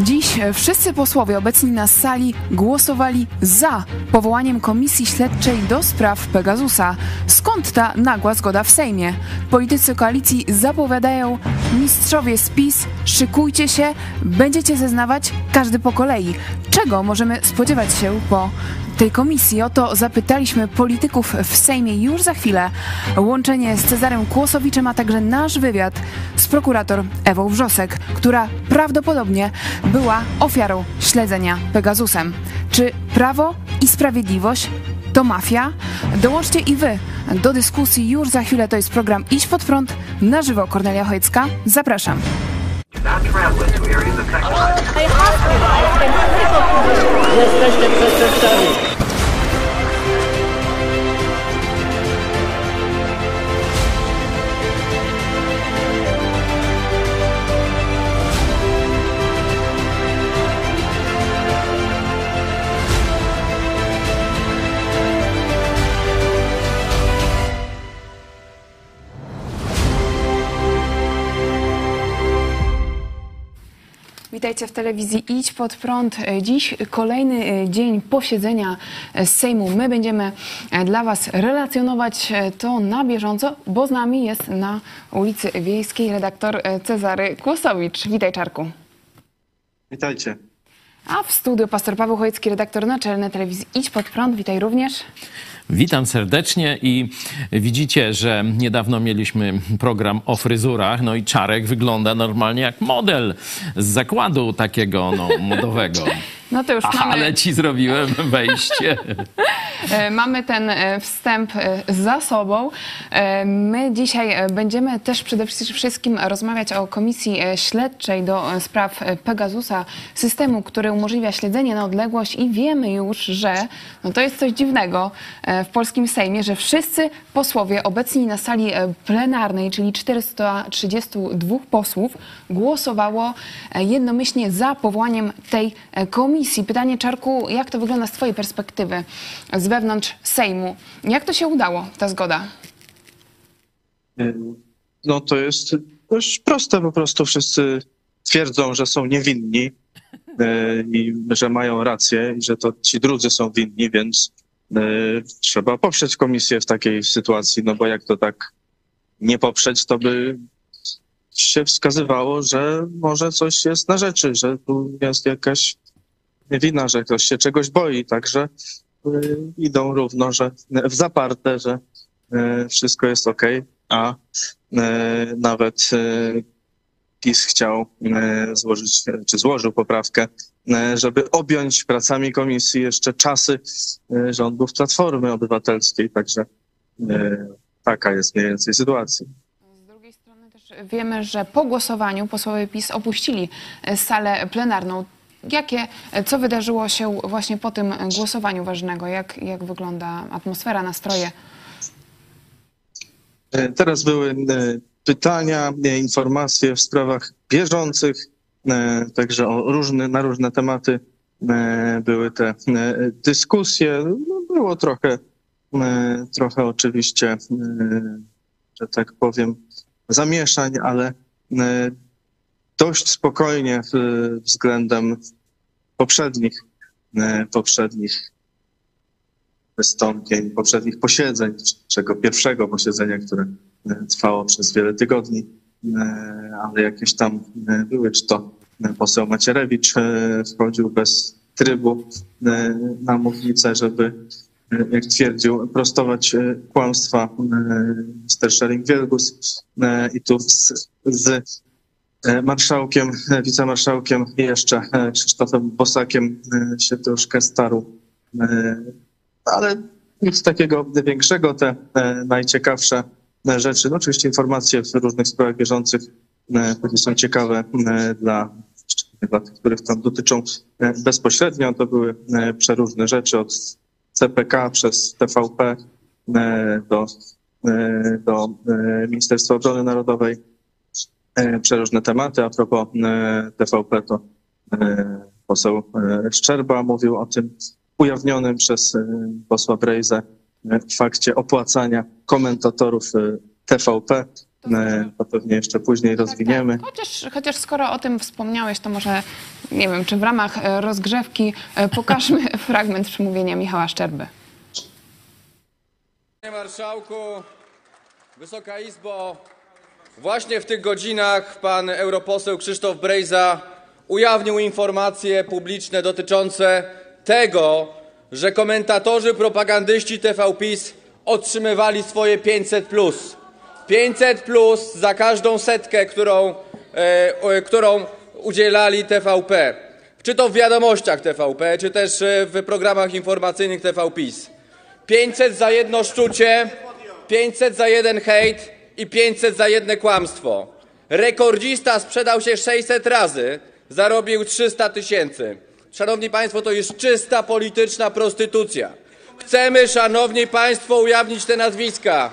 Dziś wszyscy posłowie obecni na sali głosowali za powołaniem Komisji Śledczej do spraw Pegasusa. Skąd ta nagła zgoda w Sejmie? Politycy koalicji zapowiadają, mistrzowie spis, szykujcie się, będziecie zeznawać każdy po kolei. Czego możemy spodziewać się po tej komisji. O to zapytaliśmy polityków w Sejmie już za chwilę. Łączenie z Cezarem Kłosowiczem, a także nasz wywiad z prokurator Ewą Wrzosek, która prawdopodobnie była ofiarą śledzenia Pegasusem. Czy prawo i sprawiedliwość to mafia? Dołączcie i wy do dyskusji już za chwilę. To jest program Idź pod prąd na żywo. Kornelia Chojecka. Zapraszam. Not traveling to areas affected by... Jesteście przestraszeni. Witajcie w telewizji Idź Pod Prąd. Dziś kolejny e, dzień posiedzenia z Sejmu. My będziemy e, dla Was relacjonować e, to na bieżąco, bo z nami jest na ulicy Wiejskiej redaktor Cezary Kłosowicz. Witaj Czarku. Witajcie. A w studiu pastor Paweł Chojecki, redaktor naczelny telewizji Idź Pod Prąd. Witaj również. Witam serdecznie i widzicie, że niedawno mieliśmy program o fryzurach, no i Czarek wygląda normalnie jak model z zakładu takiego no, modowego. No to już mamy... Ale ci zrobiłem wejście. E, mamy ten e, wstęp e, za sobą. My dzisiaj będziemy też przede wszystkim rozmawiać o Komisji Śledczej do spraw Pegasusa, systemu, który umożliwia śledzenie na odległość i wiemy już, że no to jest coś dziwnego w polskim Sejmie, że wszyscy posłowie obecni na sali plenarnej, czyli 432 posłów, głosowało jednomyślnie za powołaniem tej komisji. Pytanie, Czarku, jak to wygląda z Twojej perspektywy? z wewnątrz Sejmu. Jak to się udało, ta zgoda? No to jest dość proste, po prostu wszyscy twierdzą, że są niewinni e, i że mają rację i że to ci drudzy są winni, więc e, trzeba poprzeć komisję w takiej sytuacji, no bo jak to tak nie poprzeć, to by się wskazywało, że może coś jest na rzeczy, że tu jest jakaś wina, że ktoś się czegoś boi, także Y, idą równo, że w zaparte, że y, wszystko jest ok, a y, nawet PiS chciał złożyć, czy złożył poprawkę, żeby objąć pracami komisji jeszcze czasy rządów Platformy Obywatelskiej, także taka jest mniej więcej sytuacja. Wiemy, że po głosowaniu posłowie PiS opuścili salę plenarną. Jakie, co wydarzyło się właśnie po tym głosowaniu ważnego? Jak, jak wygląda atmosfera, nastroje? E, teraz były e, pytania, e, informacje w sprawach bieżących, także o różne, na różne tematy były te dyskusje. No, było trochę, trochę oczywiście, że tak powiem, zamieszań, ale dość spokojnie względem poprzednich, e, poprzednich wystąpień, poprzednich posiedzeń, czego pierwszego posiedzenia, które e, trwało przez wiele tygodni, ale jakieś tam były, czy to poseł Macierewicz wchodził bez trybu na mównicę, żeby, jak twierdził, prostować kłamstwa Mr. Schering-Wielgus i tu z, z marszałkiem, e, wicemarszałkiem i jeszcze e, Krzysztofem Bosakiem się troszkę starł. Ale nic takiego większego, te najciekawsze rzeczy, no oczywiście informacje w różnych sprawach bieżących, które są ciekawe dla, dla tych, których tam dotyczą bezpośrednio. To były przeróżne rzeczy od CPK przez TVP do, do Ministerstwa Obrony Narodowej E, przeróżne tematy. A propos e, TVP, to e, poseł Szczerba mówił o tym ujawnionym przez posła Brejzę fakcie opłacania komentatorów TVP. e, to pewnie jeszcze później rozwiniemy. Tak, Chociaż, chociaż skoro o tym wspomniałeś, to może nie wiem, czy w ramach e, rozgrzewki e, pokażmy fragment przemówienia Michała Szczerby. Panie Marszałku, Wysoka Izbo, właśnie w tych godzinach pan europoseł Krzysztof Brejza ujawnił informacje publiczne dotyczące tego, że komentatorzy propagandyści TV PiS otrzymywali swoje 500 plus. 500 plus za każdą setkę, którą, e, którą udzielali TVP. Czy to w wiadomościach TVP, czy też e, w programach informacyjnych TV PiS. 500 za jedno szczucie, 500 za jeden hejt i 500 za jedno kłamstwo. Rekordzista sprzedał się 600 razy, zarobił 300 tysięcy. Szanowni Państwo, to jest czysta polityczna prostytucja. Chcemy, Szanowni Państwo, ujawnić te nazwiska.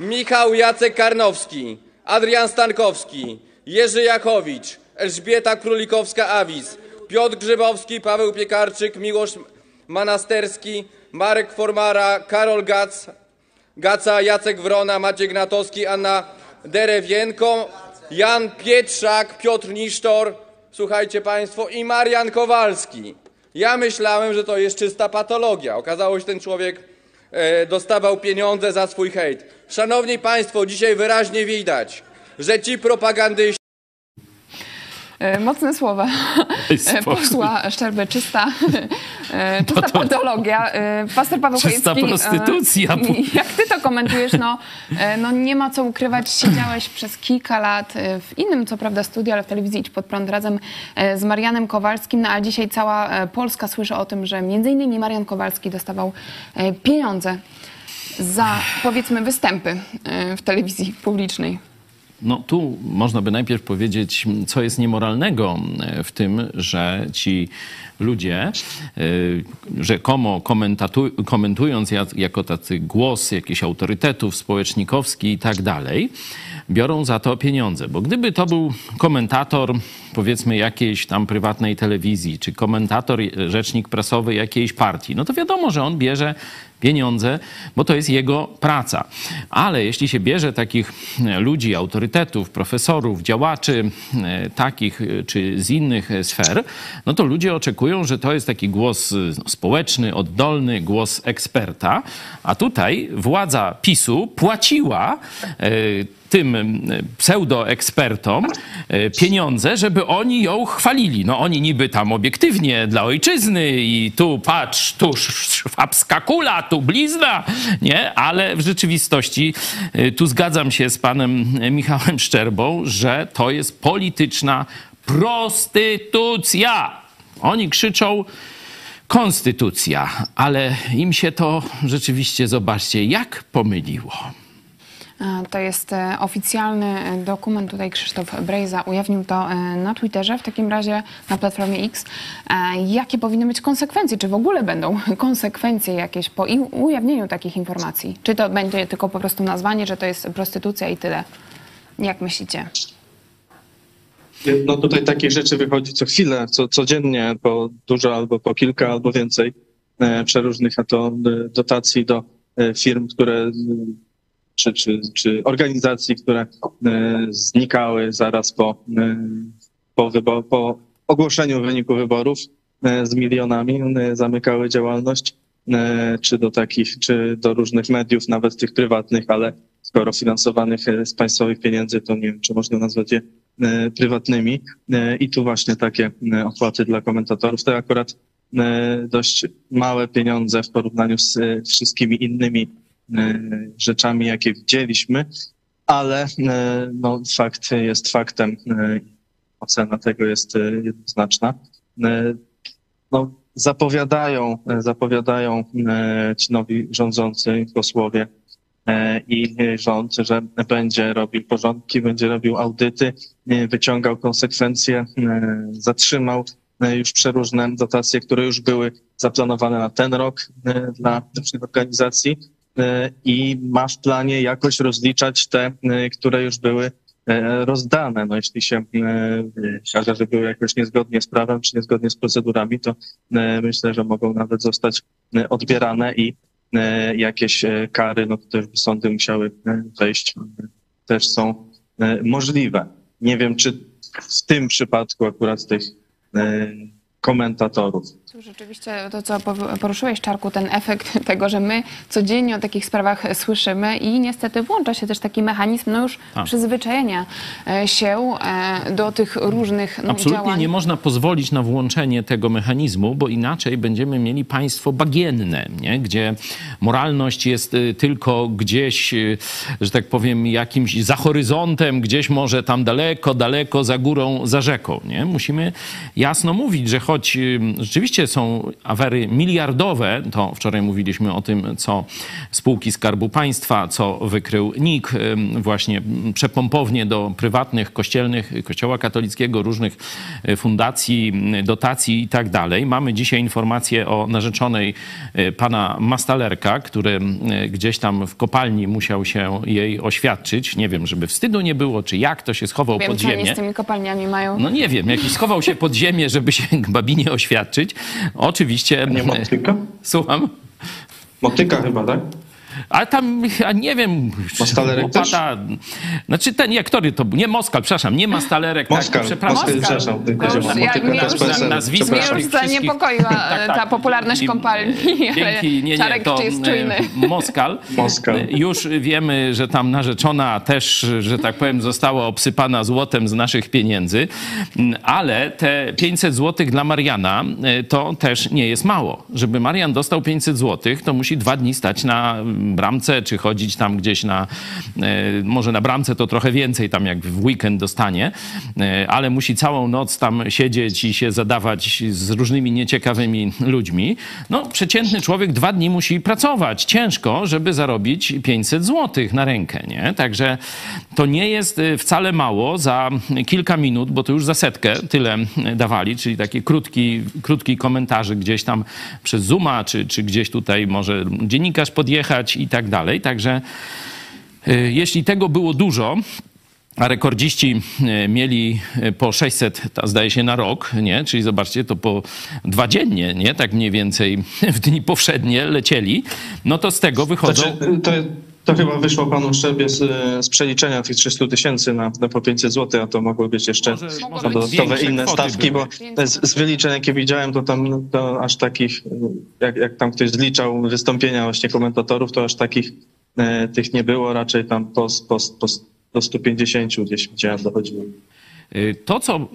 Michał Jacek Karnowski, Adrian Stankowski, Jerzy Jakowicz, Elżbieta Królikowska-Awis, Piotr Grzybowski, Paweł Piekarczyk, Miłosz Manasterski, Marek Formara, Karol Gac, Gaca, Jacek Wrona, Maciek Gnatowski, Anna Derewienko, Jan Pietrzak, Piotr Nisztor, słuchajcie Państwo, i Marian Kowalski. Ja myślałem, że to jest czysta patologia. Okazało się, że ten człowiek e, dostawał pieniądze za swój hejt. Szanowni Państwo, dzisiaj wyraźnie widać, że ci propagandyści Mocne słowa e, posła Szczerby. Czysta, e, czysta patologia. E, Pastor Paweł Czysta Chojecki, prostytucja. e, Jak ty to komentujesz? No, e, no nie ma co ukrywać. Siedziałeś przez kilka lat e, w innym, co prawda, studiu, ale w telewizji Idź Pod Prąd razem e, z Marianem Kowalskim. No a dzisiaj cała e, Polska słyszy o tym, że między innymi Marian Kowalski dostawał e, pieniądze za, powiedzmy, występy e, w telewizji publicznej. No tu można by najpierw powiedzieć, co jest niemoralnego e, w tym, że ci ludzie, y, rzekomo komentując jak- jako tacy głos jakichś autorytetów społecznikowski i tak dalej, biorą za to pieniądze. Bo gdyby to był komentator, powiedzmy, jakiejś tam prywatnej telewizji, czy komentator, e, rzecznik prasowy jakiejś partii, no to wiadomo, że on bierze pieniądze, bo to jest jego praca. Ale jeśli się bierze takich e, ludzi, autorytetów, profesorów, działaczy, e, takich czy z innych sfer, no to ludzie oczekują, że to jest taki głos no, społeczny, oddolny, głos eksperta, a tutaj władza PiSu płaciła tym e, pseudoekspertom e, pieniądze, żeby oni ją chwalili. No oni niby tam obiektywnie dla ojczyzny i tu patrz, tu szwabska kula, tu blizna, nie? Ale w rzeczywistości e, tu zgadzam się z panem Michałem Szczerbą, że to jest polityczna prostytucja. Oni krzyczą konstytucja, ale im się to rzeczywiście, zobaczcie, jak pomyliło. E, To jest e, oficjalny e, dokument. Tutaj Krzysztof Brejza ujawnił to na Twitterze, w takim razie na platformie X. Jakie powinny być konsekwencje? Czy w ogóle będą konsekwencje jakieś po ujawnieniu takich informacji? Czy to będzie tylko po prostu nazwanie, że to jest prostytucja i tyle? Jak myślicie? No tutaj takich rzeczy wychodzi co chwilę, co, codziennie, po dużo albo po kilka, albo więcej przeróżnych a to dotacji do firm, które czy, czy, czy organizacji, które e, znikały zaraz po, e, po, wybo- po ogłoszeniu wyniku wyborów e, z milionami, zamykały działalność, czy do takich, czy do różnych mediów, nawet tych prywatnych, ale skoro finansowanych z państwowych pieniędzy, to nie wiem, czy można nazwać je prywatnymi. I tu właśnie takie opłaty dla komentatorów. To akurat dość małe pieniądze w porównaniu z wszystkimi innymi rzeczami, jakie widzieliśmy, ale e, no, fakt jest faktem. e, Ocena tego jest e, jednoznaczna. E, No, zapowiadają, e, zapowiadają e, ci nowi rządzący posłowie e, i rząd, że będzie robił porządki, będzie robił audyty, e, wyciągał konsekwencje, e, zatrzymał e, już przeróżne dotacje, które już były zaplanowane na ten rok e, dla różnych organizacji e, i ma w planie jakoś rozliczać te, e, które już były e, rozdane. No jeśli się e, okaże, że były jakoś niezgodnie z prawem czy niezgodnie z procedurami, to e, myślę, że mogą nawet zostać e, odbierane i e, jakieś e, kary, no to też sądy musiały e, wejść też są e, możliwe. Nie wiem, czy w tym przypadku akurat tych e, komentatorów. Rzeczywiście to, co poruszyłeś, Czarku, ten efekt tego, że my codziennie o takich sprawach słyszymy i niestety włącza się też taki mechanizm no już Tak. przyzwyczajenia e, się e, do tych różnych no, Absolutnie działań. nie można pozwolić na włączenie tego mechanizmu, bo inaczej będziemy mieli państwo bagienne, nie? gdzie moralność jest y, tylko gdzieś, y, że tak powiem, jakimś za horyzontem, gdzieś może tam daleko, daleko, za górą, za rzeką. Nie? Musimy jasno mówić, że choć y, rzeczywiście są afery miliardowe, to wczoraj mówiliśmy o tym, co spółki Skarbu Państwa, co wykrył NIK, właśnie przepompownie do prywatnych kościelnych, kościoła katolickiego, różnych y, fundacji, dotacji i tak dalej. Mamy dzisiaj informację o narzeczonej y, pana Mastalerka, który y, gdzieś tam w kopalni musiał się jej oświadczyć. Nie wiem, żeby wstydu nie było, czy jak to się schował Wiem, pod ziemię. z tymi kopalniami mają. No nie wiem, jakiś schował się pod ziemię, żeby się babinie oświadczyć. Oczywiście. Nie motyka? Słucham. Motyka chyba, tak? A tam, a nie wiem, Mastalerek łopata, znaczy ten, jak który to był? Nie Moskal, przepraszam, nie Mastalerek, Moskal, tak, przepraszam. Moskal, przepraszam. To już Motyka ja- to mnie jest już- PSL, nazwiska Mnie przepraszam. już zaniepokoiła Tak, tak. ta popularność kopalni, ale Dzięki, nie, nie, Czarek to czy jest czujny. e, Moskal. Moskal. E, Już wiemy, że tam narzeczona też, że tak powiem, została obsypana złotem z naszych pieniędzy, ale te 500 złotych dla Mariana e, to też nie jest mało. Żeby Marian dostał 500 złotych, to musi dwa dni stać na bramce, czy chodzić tam gdzieś na, e, może na bramce to trochę więcej, tam jak w weekend dostanie, e, ale musi całą noc tam siedzieć i się zadawać z różnymi nieciekawymi ludźmi. No, przeciętny człowiek dwa dni musi pracować ciężko, żeby zarobić 500 złotych na rękę, nie? Także to nie jest y, wcale mało za kilka minut, bo to już za setkę tyle dawali, czyli taki krótki, krótki komentarz gdzieś tam przez Zooma, czy, czy gdzieś tutaj może dziennikarz podjechać i tak dalej. Także y, jeśli tego było dużo, a rekordziści e, mieli e, po 600, ta- zdaje się, na rok, nie? Czyli zobaczcie, to po dwa dziennie, nie? Tak mniej więcej w dni powszednie lecieli. No to z tego wychodzą... Znaczy, to, to chyba wyszło panu Szczebie z, z przeliczenia tych 300 tysięcy na, na po 500 zł, a to mogły być jeszcze Może- może dodatkowe większe inne stawki, były. bo z, z wyliczeń, jakie widziałem, to tam to aż takich, jak, jak tam ktoś zliczał wystąpienia właśnie komentatorów, to aż takich e, tych nie było, raczej tam po, po, po do 150 gdzieś widziałem dochodziło. Y, To, co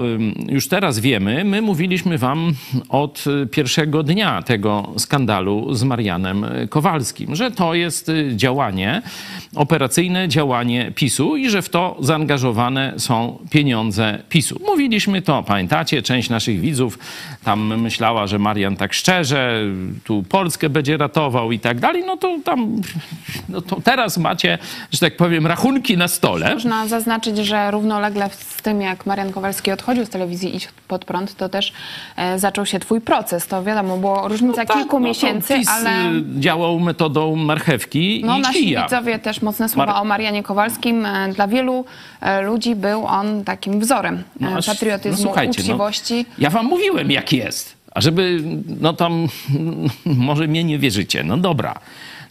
już teraz wiemy, my mówiliśmy wam od pierwszego dnia tego skandalu z Marianem Kowalskim, że to jest y, działanie, operacyjne działanie PiSu i że w to zaangażowane są pieniądze PiSu. Mówiliśmy to, pamiętacie, część naszych widzów tam myślała, że Marian tak szczerze tu Polskę będzie ratował i tak dalej, no to tam, no to teraz macie, że tak powiem, rachunki na stole. Można zaznaczyć, że równolegle z tym, jak Marian Kowalski odchodził z telewizji Idź Pod Prąd, to też e, zaczął się twój proces. To wiadomo, było różnica kilku no to miesięcy, PiS ale y, działał metodą marchewki no, i nasi kija. widzowie też mocne słowa Mar- o Marianie Kowalskim. E, Dla wielu e, ludzi był on takim wzorem No, aż- patriotyzmu, słuchajcie, uczciwości. Ja wam mówiłem, jak jest. A żeby, no tam, może mnie nie wierzycie. No dobra.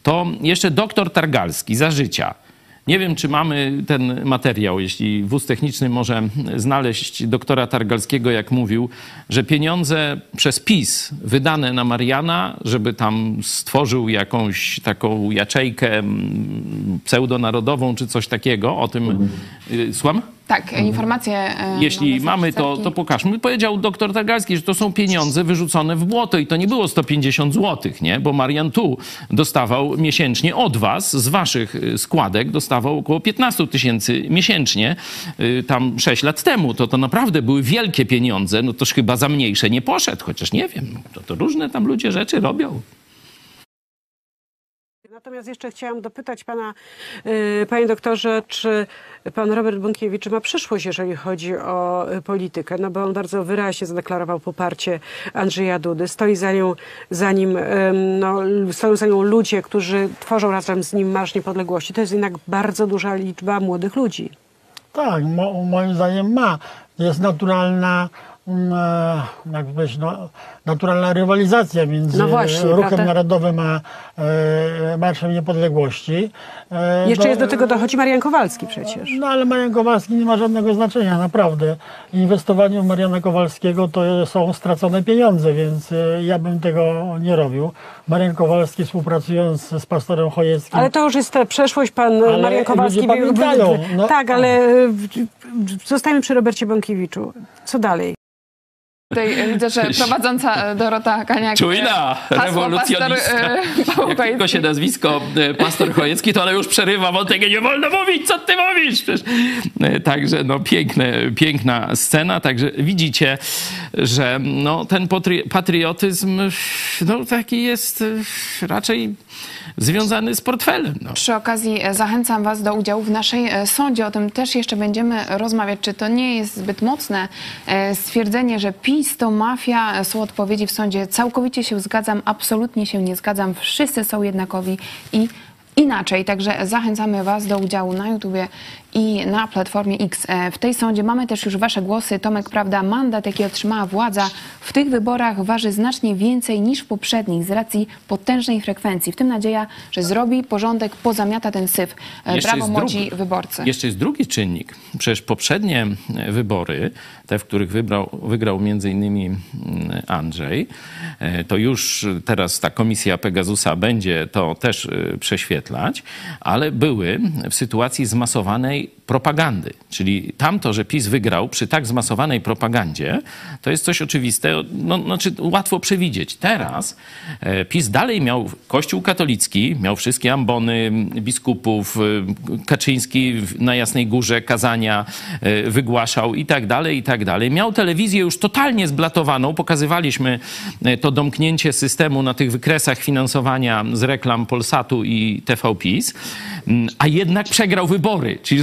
To jeszcze doktor Targalski za życia. Nie wiem, czy mamy ten materiał, jeśli wóz techniczny może znaleźć doktora Targalskiego, jak mówił, że pieniądze przez PiS wydane na Mariana, żeby tam stworzył jakąś taką jaczejkę mm, pseudonarodową czy coś takiego, o tym... y, Słucham? Tak, informacje. e, Jeśli mamy to, to pokażmy. Powiedział doktor Targalski, że to są pieniądze wyrzucone w błoto i to nie było 150 zł, nie? Bo Marian tu dostawał miesięcznie od was, z waszych y, składek, dostawał około 15 tysięcy miesięcznie, tam 6 lat temu. To, to naprawdę były wielkie pieniądze, no toż chyba za mniejsze nie poszedł, chociaż nie wiem, to, to różne tam ludzie rzeczy robią. Natomiast jeszcze chciałam dopytać pana, y, panie doktorze, czy pan Robert Bąkiewicz ma przyszłość, jeżeli chodzi o y, politykę? No bo on bardzo wyraźnie zadeklarował poparcie Andrzeja Dudy. Stoi za, nią, za nim, no, stoją za nią ludzie, którzy tworzą razem z nim Marsz Niepodległości. To jest jednak bardzo duża liczba młodych ludzi. Tak, mo, moim zdaniem ma. Jest naturalna mm, e, no, naturalna rywalizacja między No właśnie, Ruchem prawda? Narodowym a e, Marszem Niepodległości. E, Jeszcze no, jest do tego dochodzi Marian Kowalski przecież. No ale Marian Kowalski nie ma żadnego znaczenia, naprawdę. Inwestowanie w Mariana Kowalskiego to są stracone pieniądze, więc e, ja bym tego nie robił. Marian Kowalski współpracując z pastorem Chojeckim. Ale to już jest ta przeszłość, pan Ale Marian Kowalski. pamiętają, no. Tak, ale e, zostajemy przy Robercie Bąkiewiczu. Co dalej? Tutaj e, widzę, że prowadząca e, Dorota Kaniak. Czujna, hasło rewolucjonistka. pastor, e, Jak tylko się nazwisko e, pastor Chojecki, to ona już przerywa wątek, nie wolno mówić, co ty mówisz? Przecież, e, także no piękne, piękna scena, także widzicie, że no, ten patri- patriotyzm no, taki jest e, raczej związany z portfelem. No. Przy okazji e, zachęcam Was do udziału w naszej e, sądzie. O tym też jeszcze będziemy rozmawiać. Czy to nie jest zbyt mocne e, stwierdzenie, że PiS to mafia? Są odpowiedzi w sądzie. Całkowicie się zgadzam, absolutnie się nie zgadzam. Wszyscy są jednakowi i inaczej. Także zachęcamy Was do udziału na YouTubie i na Platformie X. E, W tej sądzie mamy też już Wasze głosy. Tomek, prawda, mandat, jaki otrzymała władza w tych wyborach waży znacznie więcej niż w poprzednich z racji potężnej frekwencji. W tym nadzieja, że zrobi porządek, pozamiata ten syf. E, Jeszcze Brawo młodzi drugi. wyborcy. Jeszcze jest drugi czynnik. Przecież poprzednie e, wybory, te, w których wybrał, wygrał innymi mm, Andrzej, e, to już teraz ta komisja Pegasusa będzie to też e, prześwietlać, ale były w sytuacji zmasowanej propagandy. Czyli tamto, że PiS wygrał przy tak zmasowanej propagandzie, to jest coś oczywiste, no, znaczy łatwo przewidzieć. Teraz e, PiS dalej miał Kościół katolicki, miał wszystkie ambony biskupów, e, Kaczyński na Jasnej Górze kazania e, wygłaszał i tak dalej, i tak dalej. Miał telewizję już totalnie zblatowaną, pokazywaliśmy to domknięcie systemu na tych wykresach finansowania z reklam Polsatu i TVPiS, Mm, a jednak przegrał wybory. Czyli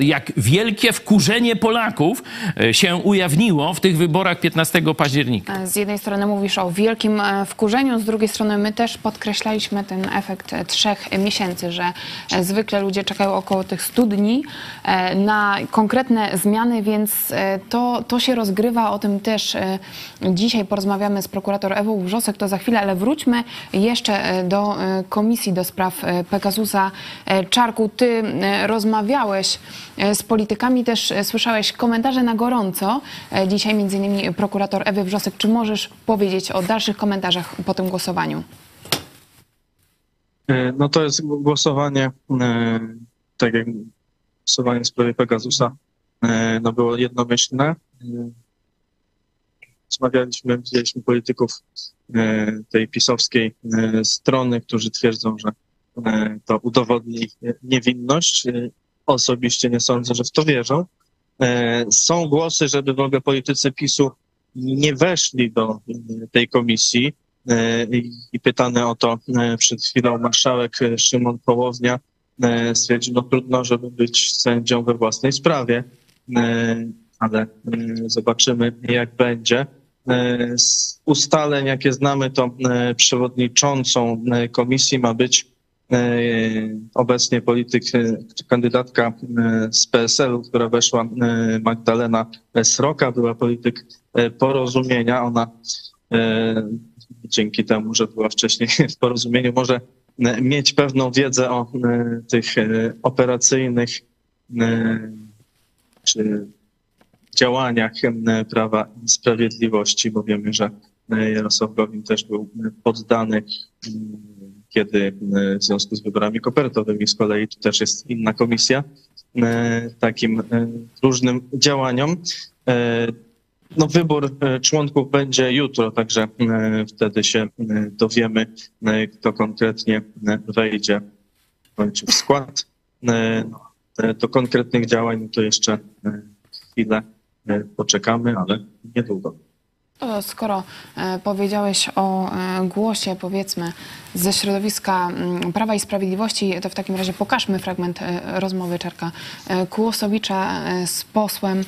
jak wielkie wkurzenie Polaków e, się ujawniło w tych wyborach 15 października. E, Z jednej strony mówisz o wielkim e, wkurzeniu, z drugiej strony my też podkreślaliśmy ten efekt trzech miesięcy, że zwykle ludzie czekają około tych 100 dni na konkretne zmiany, więc to, to się rozgrywa. O tym też dzisiaj porozmawiamy z prokurator Ewą Wrzosek, to za chwilę, ale wróćmy jeszcze do Komisji do Spraw Pegasusa. Czarku, ty rozmawiałeś z politykami, też e, słyszałeś komentarze na gorąco. E, Dzisiaj między innymi prokurator Ewy Wrzosek. Czy możesz powiedzieć o dalszych komentarzach po tym głosowaniu? E, No to jest głosowanie, e, tak jak głosowanie w sprawie Pegasusa, e, no było jednomyślne. E, Rozmawialiśmy, widzieliśmy polityków e, tej pisowskiej e, strony, którzy twierdzą, że e, to udowodni ich niewinność. Osobiście nie sądzę, że w to wierzą. E, Są głosy, żeby w ogóle politycy PiSu nie weszli do e, tej komisji. E, I pytany o to przed chwilą marszałek Szymon Połownia stwierdził, no trudno, żeby być sędzią we własnej sprawie, ale zobaczymy jak będzie. Z ustaleń, jakie znamy, to przewodniczącą komisji ma być obecnie polityk, e, kandydatka e, z PSL-u, która weszła, e, Magdalena Sroka, była polityk e, porozumienia. Ona e, dzięki temu, że była wcześniej w porozumieniu, może e, mieć pewną wiedzę o e, tych e, operacyjnych e, czy działaniach e, Prawa i Sprawiedliwości, bo wiemy, że e, Jarosław Gowin też był e, poddany, mm, kiedy e, w związku z wyborami kopertowymi z kolei tu też jest inna komisja, e, takim e, różnym działaniom. No, wybór członków będzie jutro, także wtedy się dowiemy, kto konkretnie wejdzie w skład. Do konkretnych działań no to jeszcze chwilę poczekamy, ale niedługo. Skoro e, powiedziałeś o e, głosie, powiedzmy, ze środowiska mm, Prawa i Sprawiedliwości, to w takim razie pokażmy fragment e, rozmowy Czarka e, Kłosowicza z posłem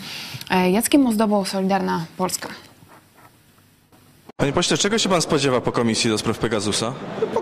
Jackiem Ozdobą, Solidarna Polska. Panie pośle, czego się pan spodziewa po komisji do spraw Pegasusa?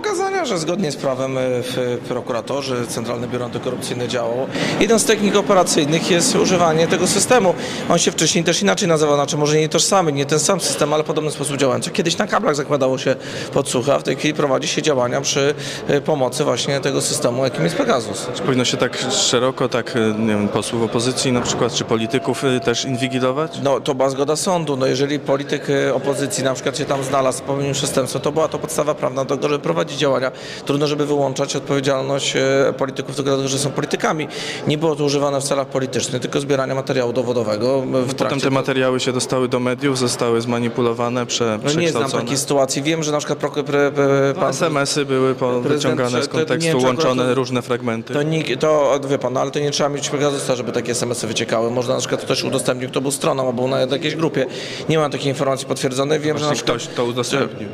Pokazania, że zgodnie z prawem e, w prokuratorzy, Centralne Biuro Antykorupcyjne działało. Jeden z technik operacyjnych jest używanie tego systemu. On się wcześniej też inaczej nazywał, znaczy może nie tożsamy, nie ten sam system, ale podobny sposób działający. Kiedyś na kablach zakładało się podsłuchy, a w tej chwili prowadzi się działania przy e, pomocy właśnie tego systemu, jakim jest Pegasus. Czy powinno się tak szeroko, tak, e, nie wiem, posłów opozycji na przykład, czy polityków też inwigilować? No to była zgoda sądu. No jeżeli polityk opozycji na przykład się tam znalazł, popełnił przestępstwo, to była to podstawa prawna do tego, żeby prowadzić działania. Trudno, żeby wyłączać odpowiedzialność e, polityków tylko dlatego, że są politykami. Nie było to używane w celach politycznych, tylko zbierania materiału dowodowego w Potem trakcie te materiały się dostały do mediów, zostały zmanipulowane, prze, No nie znam takiej sytuacji. Wiem, że na przykład prokurator... pre- pre- No, pan- SMS-y były wyciągane z to- to nie kontekstu, wiem, łączone to- różne fragmenty. To, nikt, to wie pan, no, ale to nie trzeba mieć Pegasusa, żeby takie SMS-y wyciekały. Można na przykład ktoś udostępnił, kto był stroną, albo na jakiejś grupie. Nie mam takiej informacji potwierdzonej. Wiem, że na przykład ktoś to udostępnił.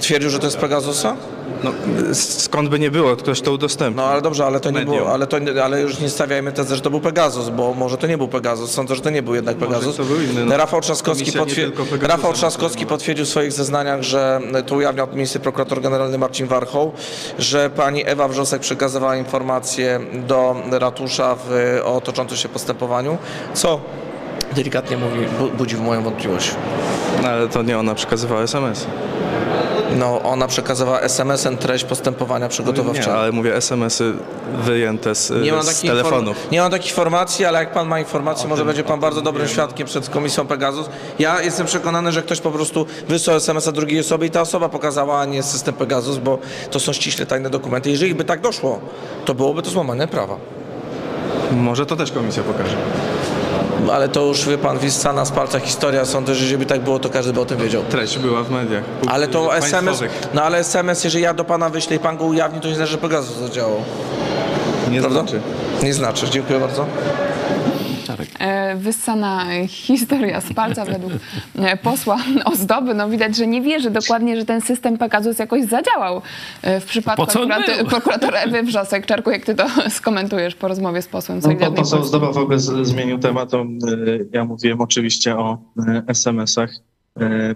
Twierdził, że to jest Pegasusa? No, skąd by nie było, ktoś to udostępnił. No ale dobrze, ale to nie Medium. było, ale, to, ale już nie stawiajmy tezy, że to był Pegasus, bo może to nie był Pegasus. Sądzę, że to nie był jednak Pegasus. to był inny, no. Rafał Trzaskowski, potwier- Rafał Trzaskowski potwierdził w swoich zeznaniach, że to ujawniał minister prokurator generalny Marcin Warchoł, że pani Ewa Wrzosek przekazywała informacje do ratusza w, o toczącym się postępowaniu, co delikatnie mówi, bu- budzi moją wątpliwość. No, ale to nie ona przekazywała SMS. No, ona przekazywała SMS-em treść postępowania Nie, przygotowawczego. ale mówię SMS-y wyjęte z, Nie z takiej telefonów. inform- nie mam takich informacji, ale jak pan ma informacje, może będzie pan bardzo dobrym świadkiem przed komisją Pegasus. Ja jestem przekonany, że ktoś po prostu wysłał SMS-a drugiej osobie i ta osoba pokazała, a nie system Pegasus, bo to są ściśle tajne dokumenty. Jeżeli by tak doszło, to byłoby to złamanie prawa. Może to też komisja pokaże. Ale to już, wie pan, wissana z palca historia. Sądzę, że jeżeli by tak było, to każdy by o tym wiedział. Treść była w mediach. Ale to SMS, no ale SMS, jeżeli ja do pana wyślę i pan go ujawni, to nie znaczy, że Pegasus zadziałał. Nie Prawda? znaczy. Nie znaczy. Dziękuję bardzo. E, Wyssana historia z palca według e, posła Ozdoby. No widać, że nie wierzy dokładnie, że ten system Pegasus jakoś zadziałał e, w przypadku Po co on akurat był? prokuratora Ewy Wrzosek. Czarku, jak ty to skomentujesz po rozmowie z posłem No, Solidarnej poseł Polski? Zdoba w ogóle zmienił temat. Ja mówiłem oczywiście o SMS-ach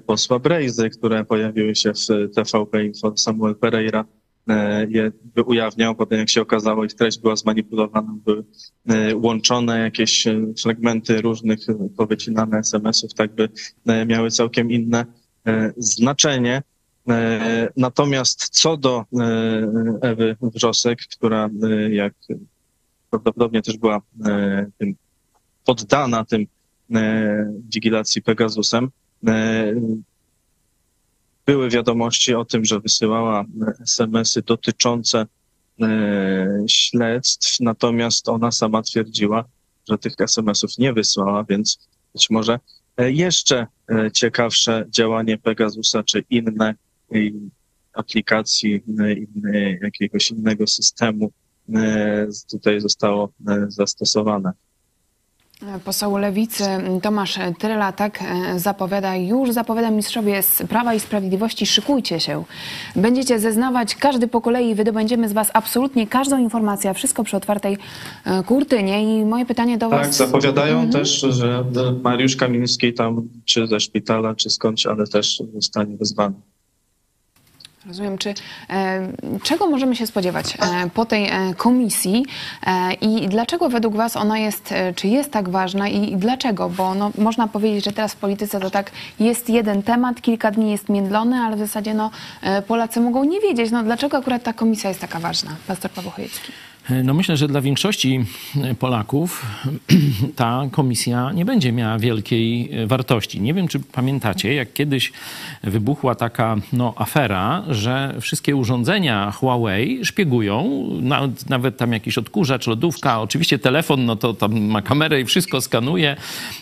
posła Brejzy, które pojawiły się w TVP Info. Samuel Pereira je by ujawniał. Potem jak się okazało, ich treść była zmanipulowana, były y, łączone jakieś y, fragmenty różnych powycinane SMS-ów, tak by miały całkiem inne znaczenie. E, Natomiast co do e, Ewy Wrzosek, która e, jak prawdopodobnie też była e, tym poddana tym e, wigilacji Pegasusem, e, były wiadomości o tym, że wysyłała SMS-y dotyczące e, śledztw, natomiast ona sama twierdziła, że tych SMS-ów nie wysłała, więc być może e, jeszcze e, ciekawsze działanie Pegasusa czy inne e, aplikacji, e, inne, jakiegoś innego systemu e, tutaj zostało e, zastosowane. Poseł Lewicy Tomasz Trylatek e, zapowiada, już zapowiada mistrzowie z Prawa i Sprawiedliwości, szykujcie się. Będziecie zeznawać każdy po kolei, wydobędziemy z was absolutnie każdą informację, wszystko przy otwartej e, kurtynie. I moje pytanie do Tak, was... zapowiadają też, że Mariusz Kamiński tam, czy ze szpitala, czy skądś, ale też zostanie wezwany. Rozumiem. Czy, e, czego możemy się spodziewać e, po tej e, komisji i dlaczego według Was ona jest, czy jest tak ważna i, dlaczego? Bo no, można powiedzieć, że teraz w polityce to tak jest jeden temat, kilka dni jest międlony, ale w zasadzie no, Polacy mogą nie wiedzieć, no, dlaczego akurat ta komisja jest taka ważna. Pastor Paweł Chojecki. No myślę, że dla większości Polaków ta komisja nie będzie miała wielkiej wartości. Nie wiem, czy pamiętacie, jak kiedyś wybuchła taka no, afera, że wszystkie urządzenia Huawei szpiegują, nawet, nawet tam jakiś odkurzacz, lodówka, oczywiście telefon, no to tam ma kamerę i wszystko skanuje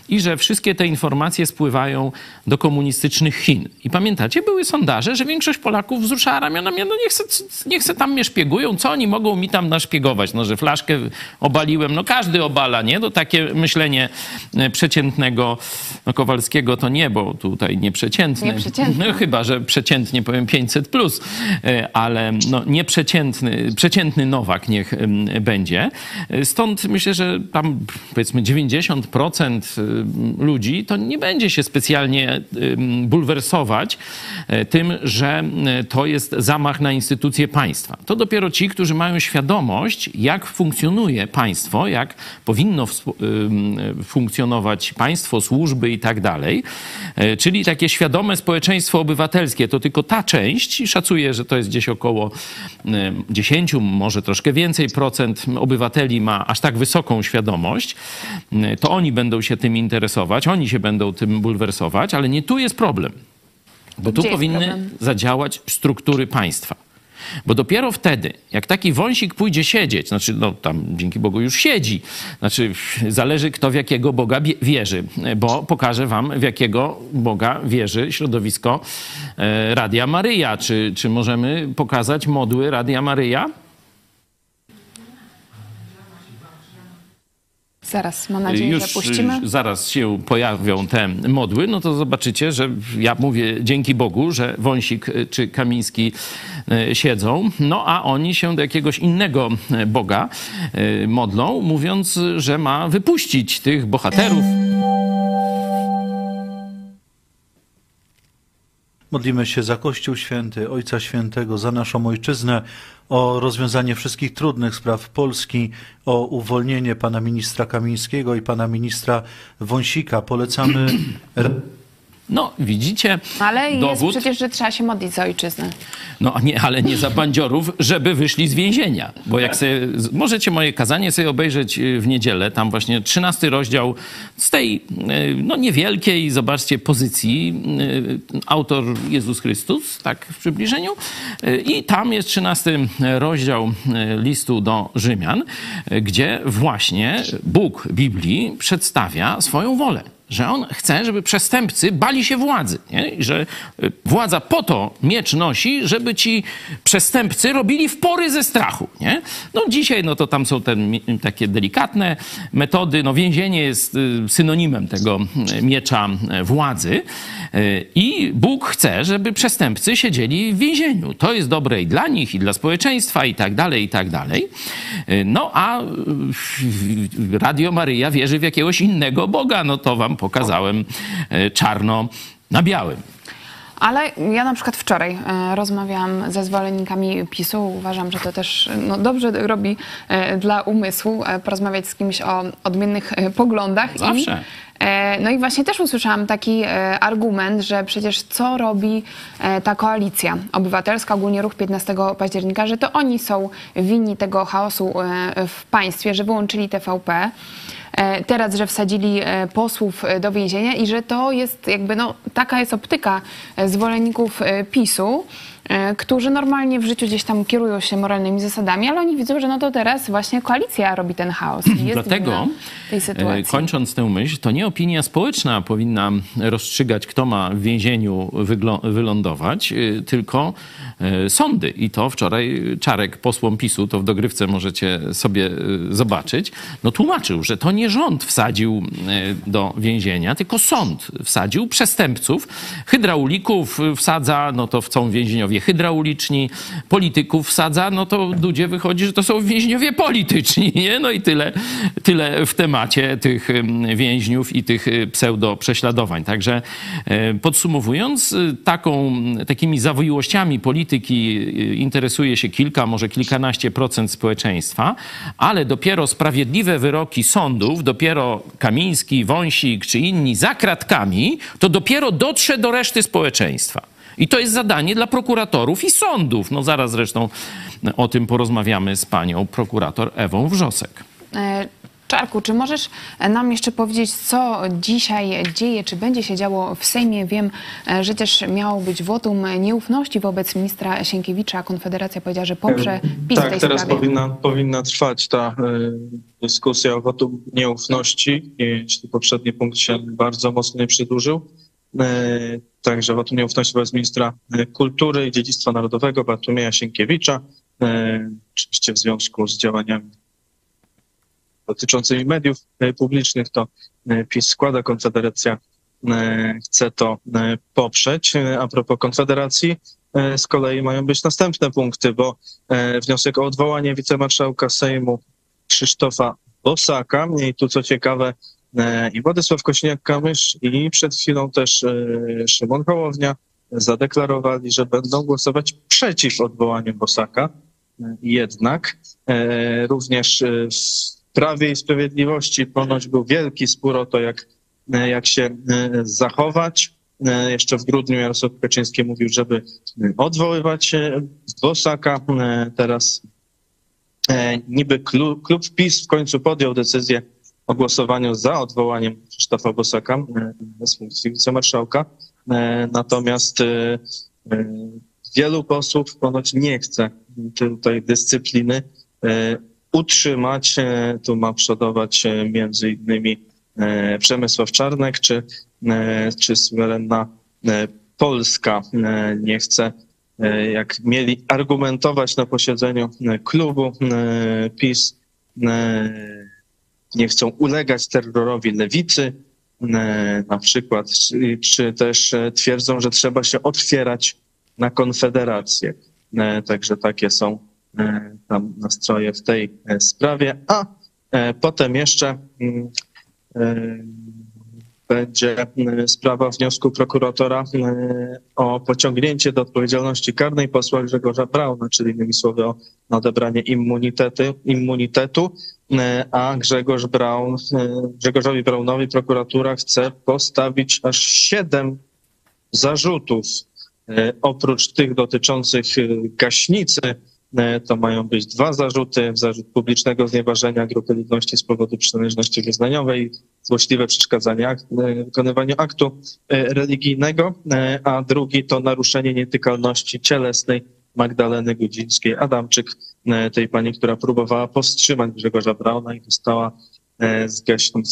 i że wszystkie te informacje spływają do komunistycznych Chin. I pamiętacie, były sondaże, że większość Polaków wzruszała ramionami, no niech se, niech se tam mnie szpiegują, co oni mogą mi tam naszpiegować? Zrezygnować. No, że flaszkę obaliłem, no każdy obala, nie? To takie myślenie e, przeciętnego no, Kowalskiego to nie, bo tutaj nieprzeciętny. Nieprzeciętny. No, chyba, że przeciętnie powiem 500 plus, e, ale no, nieprzeciętny, przeciętny Nowak niech będzie. E, Stąd myślę, że tam powiedzmy 90% em, ludzi to nie będzie się specjalnie bulwersować e, tym, że e, to jest zamach na instytucje państwa. To dopiero ci, którzy mają świadomość, jak funkcjonuje państwo, jak powinno funkcjonować państwo, służby i tak dalej. E, Czyli takie świadome społeczeństwo obywatelskie to tylko ta część, szacuję, że to jest gdzieś około em, 10, może troszkę więcej procent obywateli ma aż tak wysoką świadomość, e, to oni będą się tym interesować, oni się będą tym bulwersować, ale nie tu jest problem. Bo tu powinny problem? zadziałać struktury państwa. Bo dopiero wtedy, jak taki wąsik pójdzie siedzieć, znaczy, no tam dzięki Bogu już siedzi, znaczy zależy kto w jakiego Boga wierzy, bo pokażę wam w jakiego Boga wierzy środowisko e, Radia Maryja. Czy, czy możemy pokazać modły Radia Maryja? Zaraz, mam nadzieję, już że puścimy. y, zaraz się pojawią te modły, no to zobaczycie, że ja mówię dzięki Bogu, że Wąsik y, czy Kamiński siedzą, no a oni się do jakiegoś innego y, Boga y, modlą, mówiąc, że ma wypuścić tych bohaterów. Modlimy się za Kościół Święty, Ojca Świętego, za naszą Ojczyznę, o rozwiązanie wszystkich trudnych spraw Polski, o uwolnienie pana ministra Kamińskiego i pana ministra Wąsika. Polecamy No, widzicie, Ale jest dowód, przecież, że trzeba się modlić za ojczyznę. no nie, ale nie za bandziorów, żeby wyszli z więzienia. Bo jak sobie, możecie moje kazanie sobie obejrzeć y, w niedzielę, tam właśnie 13 rozdział z tej, y, no niewielkiej, zobaczcie, pozycji, y, autor Jezus Chrystus, tak w przybliżeniu. I tam jest 13 rozdział listu do Rzymian, gdzie właśnie Bóg Biblii przedstawia swoją wolę że on chce, żeby przestępcy bali się władzy. Nie? I że y, władza po to miecz nosi, żeby ci przestępcy robili wpory ze strachu. Nie? No dzisiaj no to tam są te takie delikatne metody. No więzienie jest y, synonimem tego y, miecza władzy. I Bóg chce, żeby przestępcy siedzieli w więzieniu. To jest dobre i dla nich, i dla społeczeństwa, i tak dalej, i tak dalej. No a Radio Maryja wierzy w jakiegoś innego Boga. No to wam pokazałem y, czarno na białym. Ale ja na przykład wczoraj e, rozmawiałam ze zwolennikami PiSu. Uważam, że to też no, dobrze robi e, dla umysłu e, porozmawiać z kimś o odmiennych e, poglądach. Zawsze. I, e, no i właśnie też usłyszałam taki e, argument, że przecież co robi e, ta koalicja obywatelska, ogólnie ruch 15 października, że to oni są winni tego chaosu e, w państwie, że wyłączyli TVP. E, teraz, że wsadzili e, posłów e, do więzienia i że to jest jakby, no, taka jest optyka zwolenników PiSu, którzy normalnie w życiu gdzieś tam kierują się moralnymi zasadami, ale oni widzą, że no to teraz właśnie koalicja robi ten chaos Dlatego, e, kończąc tę myśl, to nie opinia społeczna powinna rozstrzygać, kto ma w więzieniu wylądować, e, tylko e, sądy. I to wczoraj Czarek posłom PiSu, to w dogrywce możecie sobie e, zobaczyć, no tłumaczył, że to nie rząd wsadził e, do więzienia, tylko sąd wsadził przestępców, hydraulików wsadza, no to są więźniowie hydrauliczni, polityków wsadza, no to ludzie wychodzi, że to są więźniowie polityczni, nie? No i tyle, tyle w temacie tych więźniów i tych y, pseudo-prześladowań. Także e, podsumowując, y, taką, takimi zawiłościami polityki interesuje się kilka, może kilkanaście procent społeczeństwa, ale dopiero sprawiedliwe wyroki sądów, dopiero Kamiński, Wąsik czy inni za kratkami, to dopiero dotrze do reszty społeczeństwa. I to jest zadanie dla prokuratorów i sądów. No zaraz zresztą o tym porozmawiamy z panią prokurator Ewą Wrzosek. E, Czarku, czy możesz nam jeszcze powiedzieć, co dzisiaj dzieje, czy będzie się działo w Sejmie? Wiem, e, że też miało być wotum nieufności wobec ministra Sienkiewicza. Konfederacja powiedziała, że poprze PiS w Tak, tej teraz sprawie. powinna, powinna trwać ta y, dyskusja o wotum nieufności, jeśli poprzedni punkt się bardzo mocno nie przedłużył. Także wotum nieufności wobec ministra y, kultury i dziedzictwa narodowego Bartłomieja Sienkiewicza. e, oczywiście w związku z działaniami dotyczącymi mediów e, publicznych, to e, PiS składa, Konfederacja e, chce to e, poprzeć. E, A propos Konfederacji, e, z kolei mają być następne punkty, bo e, wniosek o odwołanie wicemarszałka Sejmu Krzysztofa Bosaka i tu co ciekawe e, i Władysław Kośniak-Kamysz i przed chwilą też e, Szymon Hołownia zadeklarowali, że będą głosować przeciw odwołaniu Bosaka. E, Jednak e, również e, w Prawie i Sprawiedliwości ponoć był wielki spór o to, jak, e, jak się e, zachować. E, Jeszcze w grudniu Jarosław Kaczyński mówił, żeby e, odwoływać e, Bosaka. E, Teraz e, niby klub, klub PiS w końcu podjął decyzję o głosowaniu za odwołaniem Krzysztofa Bosaka e, z funkcji wicemarszałka. E, Natomiast e, wielu posłów ponoć nie chce tutaj dyscypliny utrzymać. Tu ma przodować między innymi Przemysław Czarnek czy, czy suwerenna Polska. Nie chce jak mieli argumentować na posiedzeniu klubu PiS, nie chcą ulegać terrorowi lewicy, e, na przykład, czy, też e, twierdzą, że trzeba się otwierać na konfederację. E, Także takie są tam nastroje w tej sprawie. A potem jeszcze mm, będzie sprawa wniosku prokuratora o pociągnięcie do odpowiedzialności karnej posła Grzegorza Brauna, czyli innymi słowy o odebranie immunitety, immunitetu, a Grzegorz Braun, e, Grzegorzowi Braunowi prokuratura chce postawić aż siedem zarzutów. E, Oprócz tych dotyczących e, gaśnicy, e, to mają być dwa zarzuty. Zarzut publicznego znieważenia grupy ludności z powodu przynależności wyznaniowej, złośliwe przeszkadzanie akt, e, wykonywaniu aktu e, religijnego, e, a drugi to naruszenie nietykalności cielesnej Magdaleny Gudzińskiej-Adamczyk, e, tej pani, która próbowała powstrzymać Grzegorza Brauna i dostała e, z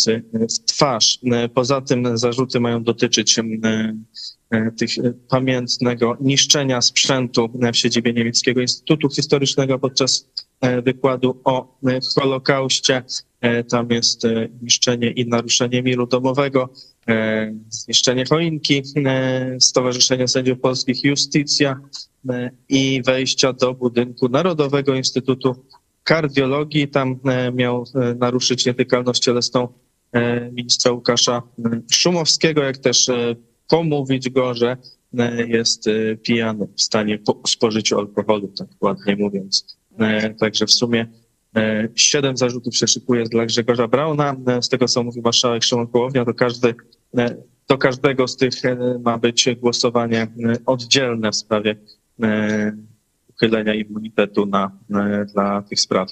e, w twarz. Poza tym zarzuty mają dotyczyć tych pamiętnego niszczenia sprzętu w siedzibie Niemieckiego Instytutu Historycznego podczas wykładu o Holokauście. Tam jest niszczenie i naruszenie miru domowego, zniszczenie choinki e, Stowarzyszenia Sędziów Polskich Justicja e, i wejścia do budynku Narodowego Instytutu Kardiologii. Tam e, miał e, naruszyć nietykalność cielesną e, ministra Łukasza e, Szumowskiego, jak też e, pomówić go, że e, jest e, pijany w stanie po spożyciu alkoholu, tak ładnie mówiąc. E, Także w sumie e, siedem zarzutów się szykuje dla Grzegorza Brauna. E, Z tego, co mówi marszałek Szymon Hołownia, to każdy, e, do każdego z tych e, ma być głosowanie e, oddzielne w sprawie e, uchylenia immunitetu na, e, dla tych spraw.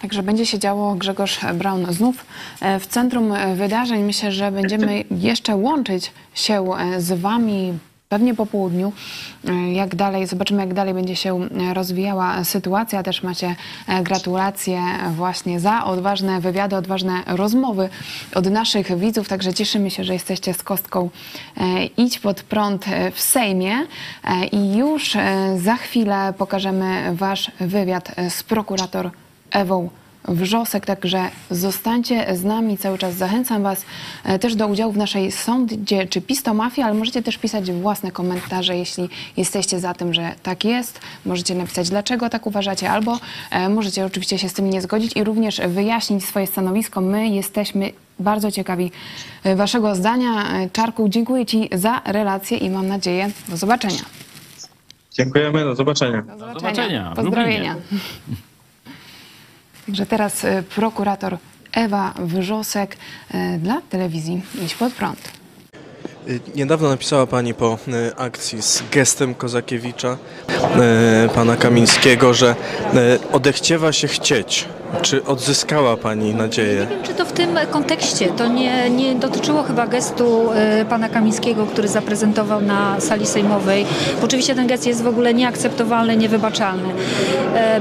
Także będzie się działo Grzegorz Braun znów e, w centrum e, wydarzeń. Myślę, że będziemy jeszcze łączyć się e, z Wami pewnie po południu. E, Jak dalej, zobaczymy jak dalej będzie się e, rozwijała sytuacja. Też macie e, gratulacje właśnie za odważne wywiady, odważne rozmowy od naszych widzów. Także cieszymy się, że jesteście z kostką Idź pod prąd w Sejmie. I już za chwilę pokażemy Wasz wywiad z prokurator Ewą Wrzosek, także zostańcie z nami cały czas. Zachęcam Was e, też do udziału w naszej sądzie czy pistomafii, ale możecie też pisać własne komentarze, jeśli jesteście za tym, że tak jest. Możecie napisać, dlaczego tak uważacie, albo e, możecie oczywiście się z tym nie zgodzić i również wyjaśnić swoje stanowisko. My jesteśmy bardzo ciekawi e, Waszego zdania. Czarku, dziękuję Ci za relację i mam nadzieję do zobaczenia. Dziękujemy, do zobaczenia. Do zobaczenia w Pozdrowienia. Także teraz e, prokurator Ewa Wrzosek e, dla telewizji Idź Pod Prąd. Y, Niedawno napisała Pani po y, akcji z gestem Kozakiewicza, y, Pana Kamińskiego, że odechciewa się chcieć Czy odzyskała pani nadzieję? Nie wiem, czy to w tym kontekście. To nie, nie dotyczyło chyba gestu pana Kamińskiego, który zaprezentował na sali sejmowej. Oczywiście ten gest jest w ogóle nieakceptowalny, niewybaczalny.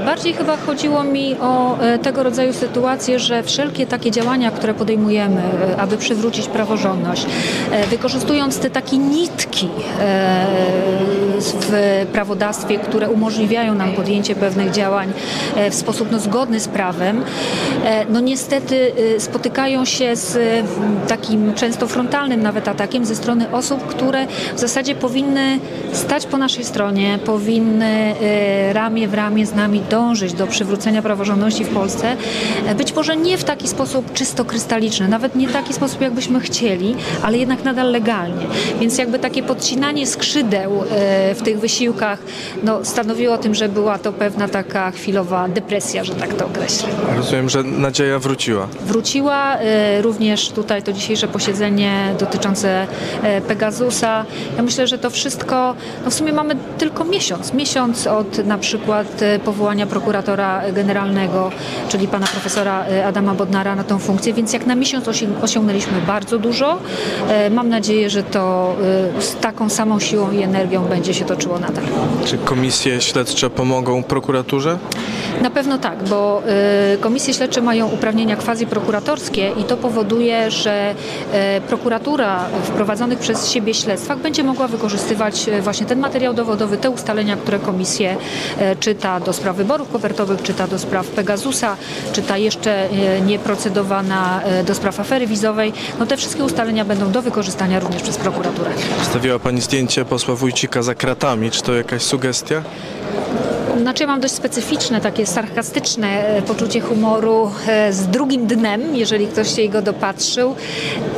Bardziej chyba chodziło mi o tego rodzaju sytuacje, że wszelkie takie działania, które podejmujemy, aby przywrócić praworządność, e, wykorzystując te takie nitki e, w prawodawstwie, które umożliwiają nam podjęcie pewnych działań e, w sposób no, zgodny z prawem, e, no niestety spotykają się z takim często frontalnym nawet atakiem ze strony osób, które w zasadzie powinny stać po naszej stronie, powinny ramię w ramię z nami dążyć do przywrócenia praworządności w Polsce. Być może nie w taki sposób czysto krystaliczny, nawet nie taki sposób, jakbyśmy chcieli, ale jednak nadal legalnie. Więc jakby takie podcinanie skrzydeł e, w tych wysiłkach no, stanowiło o tym, że była to pewna taka chwilowa depresja, że tak to określę. Rozumiem, że nadzieja wróciła. Wróciła e, również tutaj to dzisiejsze posiedzenie dotyczące e, Pegasusa. Ja myślę, że to wszystko, no w sumie mamy tylko miesiąc. Miesiąc od na przykład powołania prokuratora generalnego, czyli pana profesora Adama Bodnara na tą funkcję, więc jak na miesiąc osią- osiągnęliśmy bardzo dużo. Mam nadzieję, że to e, z taką samą siłą i energią będzie się toczyło nadal. Czy komisje śledcze pomogą prokuraturze? Na pewno tak, bo y, komisje śledcze mają uprawnienia quasi-prokuratorskie i to powoduje, że y, prokuratura w prowadzonych przez siebie śledztwach będzie mogła wykorzystywać y, właśnie ten materiał dowodowy, te ustalenia, które komisje y, czyta do spraw wyborów kopertowych, czyta do spraw Pegasusa, czyta jeszcze y, nieprocedowana y, do spraw afery wizowej. No te wszystkie ustalenia będą do wykorzystania również przez prokuraturę. Wstawiła pani zdjęcie posła Wójcika za kratami. Czy to jakaś sugestia? Znaczy ja mam dość specyficzne, takie sarkastyczne e, poczucie humoru e, z drugim dnem, jeżeli ktoś się jego dopatrzył,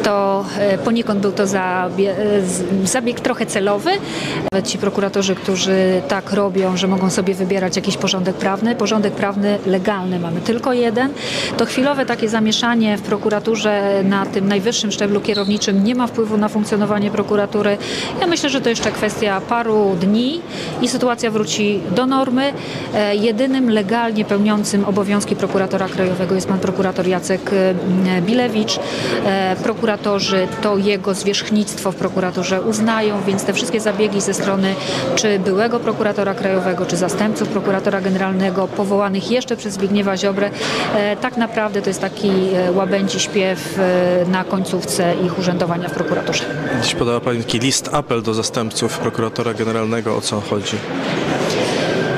to e, poniekąd był to zabie- e, z- zabieg trochę celowy. Nawet ci prokuratorzy, którzy tak robią, że mogą sobie wybierać jakiś porządek prawny, porządek prawny legalny mamy tylko jeden, to chwilowe takie zamieszanie w prokuraturze na tym najwyższym szczeblu kierowniczym nie ma wpływu na funkcjonowanie prokuratury. Ja myślę, że to jeszcze kwestia paru dni i sytuacja wróci do normy. E, Jedynym legalnie pełniącym obowiązki prokuratora krajowego jest pan prokurator Jacek e, Bilewicz. E, Prokuratorzy to jego zwierzchnictwo w prokuraturze uznają, więc te wszystkie zabiegi ze strony czy byłego prokuratora krajowego, czy zastępców prokuratora generalnego powołanych jeszcze przez Zbigniewa Ziobrę, tak naprawdę to jest taki łabędzi śpiew na końcówce ich urzędowania w prokuraturze. Dziś podała pani taki list, apel do zastępców prokuratora generalnego. O co chodzi?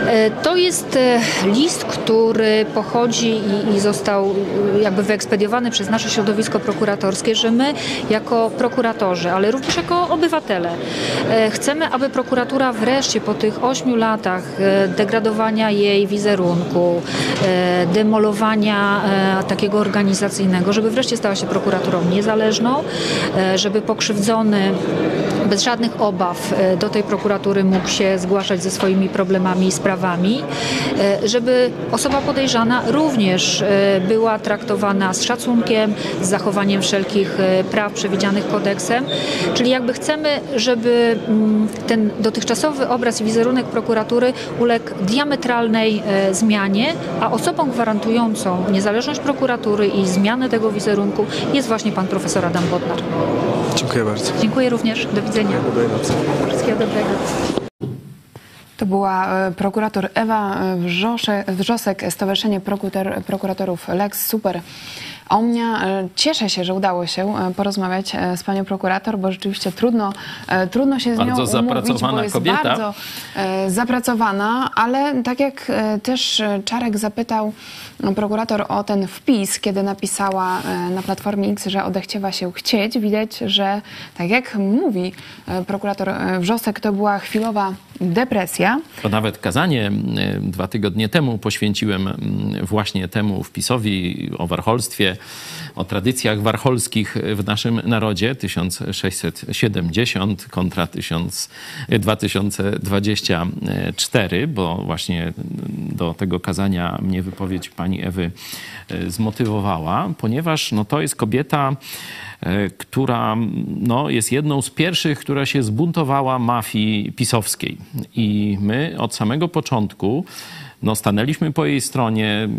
E, To jest e, list, który pochodzi i, został e, jakby wyekspediowany przez nasze środowisko prokuratorskie, że my jako prokuratorzy, ale również jako obywatele chcemy, aby prokuratura wreszcie po tych ośmiu latach degradowania jej wizerunku, demolowania takiego organizacyjnego, żeby wreszcie stała się prokuraturą niezależną, żeby pokrzywdzony bez żadnych obaw e, do tej prokuratury mógł się zgłaszać ze swoimi problemami i sprawami, e, żeby osoba podejrzana również e, była traktowana z szacunkiem, z zachowaniem wszelkich praw przewidzianych kodeksem. Czyli jakby chcemy, żeby mm, ten dotychczasowy obraz i wizerunek prokuratury uległ diametralnej zmianie, a osobą gwarantującą niezależność prokuratury i zmianę tego wizerunku jest właśnie pan profesor Adam Bodnar. Dziękuję bardzo. Dziękuję również. Do widzenia. Dobrej nocy. Wszystkiego dobrego. To była e, prokurator Ewa e, Wrzosek, Stowarzyszenie Prokurator, Prokuratorów Lex Super. A u mnie e, cieszę się, że udało się porozmawiać z panią prokurator, bo rzeczywiście trudno, trudno się z nią Bardzo umówić, zapracowana bo jest kobieta. bardzo zapracowana, ale tak jak też Czarek zapytał prokurator o ten wpis, kiedy napisała e, na Platformie X, że odechciewa się chcieć, widać, że tak jak mówi e, prokurator e, Wrzosek, to była chwilowa depresja. To nawet kazanie dwa tygodnie temu poświęciłem właśnie temu wpisowi o warcholstwie, o tradycjach warcholskich w naszym narodzie 1670 kontra 1000 2024, bo właśnie do tego kazania mnie wypowiedź pani Ewy y, zmotywowała, ponieważ no, to jest kobieta, y, która no, jest jedną z pierwszych, która się zbuntowała mafii pisowskiej. I my od samego początku no, stanęliśmy po jej stronie,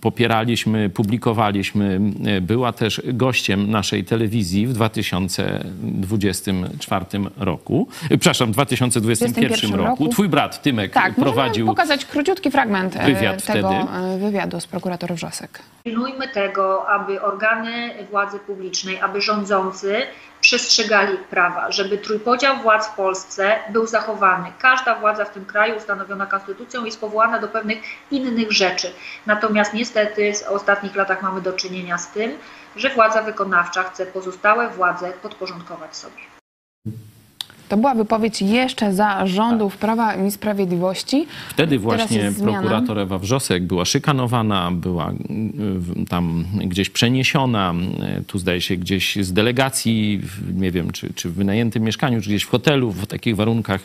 popieraliśmy, publikowaliśmy. Była też gościem naszej telewizji w 2024 roku. Przepraszam, w 2021 roku. roku. Twój brat Tymek Tak, prowadził pokazać króciutki fragment e, wywiad tego wtedy. e, wywiadu z prokurator Wrzosek. Pilnujmy tego, aby organy władzy publicznej, aby rządzący przestrzegali prawa, żeby trójpodział władz w Polsce był zachowany. Każda władza w tym kraju ustanowiona konstytucją jest powołana do pewnych innych rzeczy. Natomiast niestety w ostatnich latach mamy do czynienia z tym, że władza wykonawcza chce pozostałe władze podporządkować sobie. To była wypowiedź jeszcze za rządów Prawa i Sprawiedliwości. Wtedy właśnie prokurator Ewa Wrzosek była szykanowana, była y, tam gdzieś przeniesiona, y, tu zdaje się gdzieś z delegacji, nie wiem, czy, czy w wynajętym mieszkaniu, czy gdzieś w hotelu, w takich warunkach,